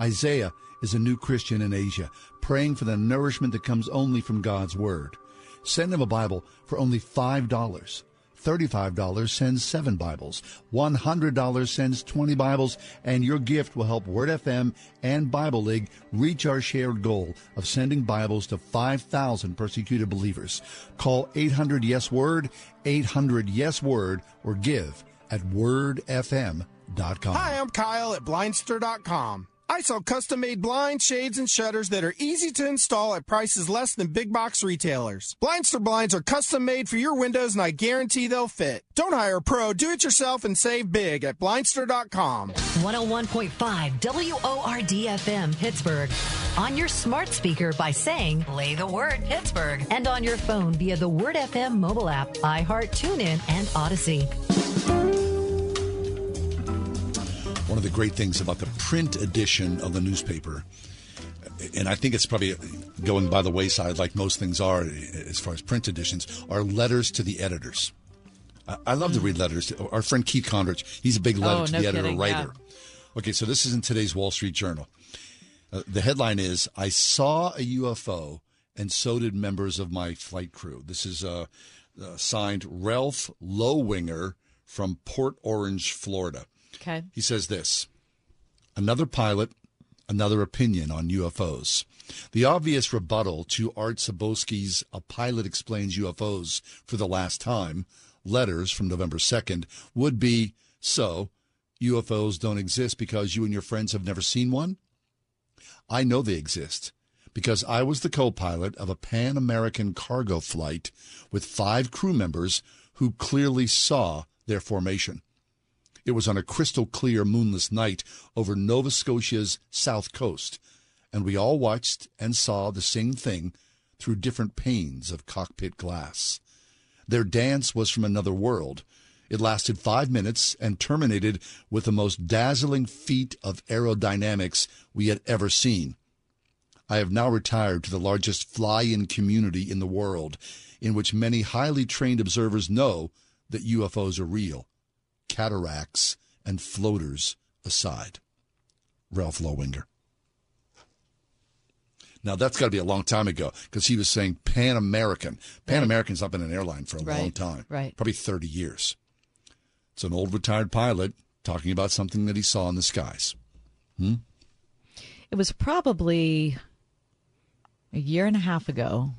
Isaiah is a new Christian in Asia, praying for the nourishment that comes only from God's Word. Send him a Bible for only $5. $35 sends seven Bibles. $100 sends 20 Bibles, and your gift will help Word FM and Bible League reach our shared goal of sending Bibles to 5,000 persecuted believers. Call 800 Yes Word, 800 Yes Word, or give at wordfm.com. Hi, I'm Kyle at Blindster.com. I sell custom made blinds, shades, and shutters that are easy to install at prices less than big box retailers. Blindster blinds are custom made for your windows and I guarantee they'll fit. Don't hire a pro, do it yourself and save big at Blindster.com. 101.5 WORDFM Pittsburgh. On your smart speaker by saying, play the word Pittsburgh. And on your phone via the Word FM mobile app, iHeart, TuneIn, and Audacy. One of the great things about the print edition of the newspaper, and I think it's probably going by the wayside like most things are as far as print editions, are letters to the editors. I love to read letters. To, our friend Keith Condrich, he's a big letter Oh, to no the editor kidding, writer. Okay, so this is in today's Wall Street Journal. Uh, the headline is I saw a UFO and so did members of my flight crew. This is uh, uh, signed Ralph Lowinger from Port Orange, Florida. Okay. He says this Another pilot, another opinion on UFOs. The obvious rebuttal to Art Sabowski's A Pilot Explains UFOs for the Last Time letters from November 2nd would be so, UFOs don't exist because you and your friends have never seen one? I know they exist because I was the co pilot of a Pan American cargo flight with five crew members who clearly saw their formation. It was on a crystal clear moonless night over Nova Scotia's south coast, and we all watched and saw the same thing through different panes of cockpit glass. Their dance was from another world. It lasted five minutes and terminated with the most dazzling feat of aerodynamics we had ever seen. I have now retired to the largest fly in community in the world, in which many highly trained observers know that UFOs are real cataracts, and floaters aside. Ralph Lowinger. Now that's got to be a long time ago because he was saying Pan American. Pan American's not been an airline for a long time, right. Probably thirty years. It's an old retired pilot talking about something that he saw in the skies. Hmm? It was probably a year and a half ago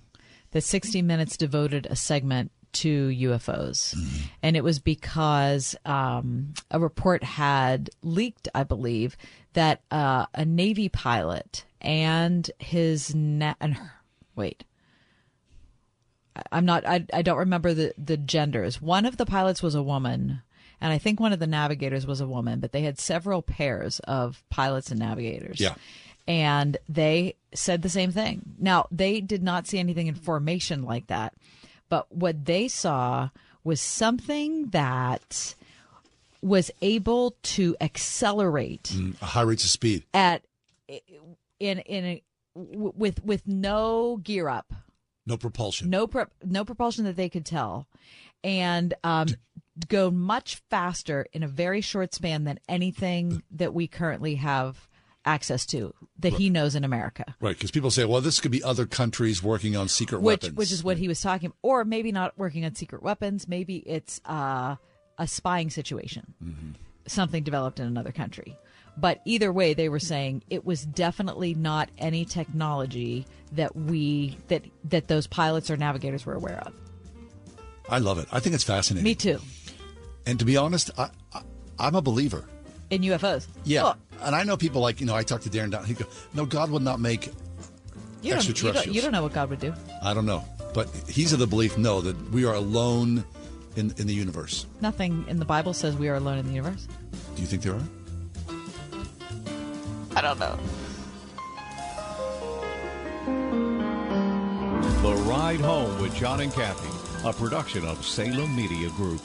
that 60 Minutes devoted a segment to UFOs. And it was because um, a report had leaked, I believe, that uh, a Navy pilot and his na- and her, wait. I'm not. I, I don't remember the the genders. One of the pilots was a woman, and I think one of the navigators was a woman. But they had several pairs of pilots and navigators. Yeah. and they said the same thing. Now they did not see anything in formation like that, but what they saw was something that was able to accelerate Mm, high rates of speed. at in in a, with with no gear up No propulsion. no pro- no propulsion that they could tell, and um, go much faster in a very short span than anything that we currently have access to that he knows in America. Right, because people say, well, this could be other countries working on secret Which weapons. which is what he was talking, or maybe not working on secret weapons. Maybe it's uh, a spying situation, Mm-hmm. something developed in another country. But either way, they were saying it was definitely not any technology that we that that those pilots or navigators were aware of. I love it. I think it's fascinating. Me too. And to be honest, I, I, I'm a believer. In UFOs. Yeah. Well, and I know people like, you know, I talked to Darren Down. He go, no, God would not make you don't, you, don't, you don't know what God would do. I don't know. But he's of the belief, no, that we are alone in, in the universe. Nothing in the Bible says we are alone in the universe. Do you think there are? I don't know. The Ride Home with John and Kathy, a production of Salem Media Group.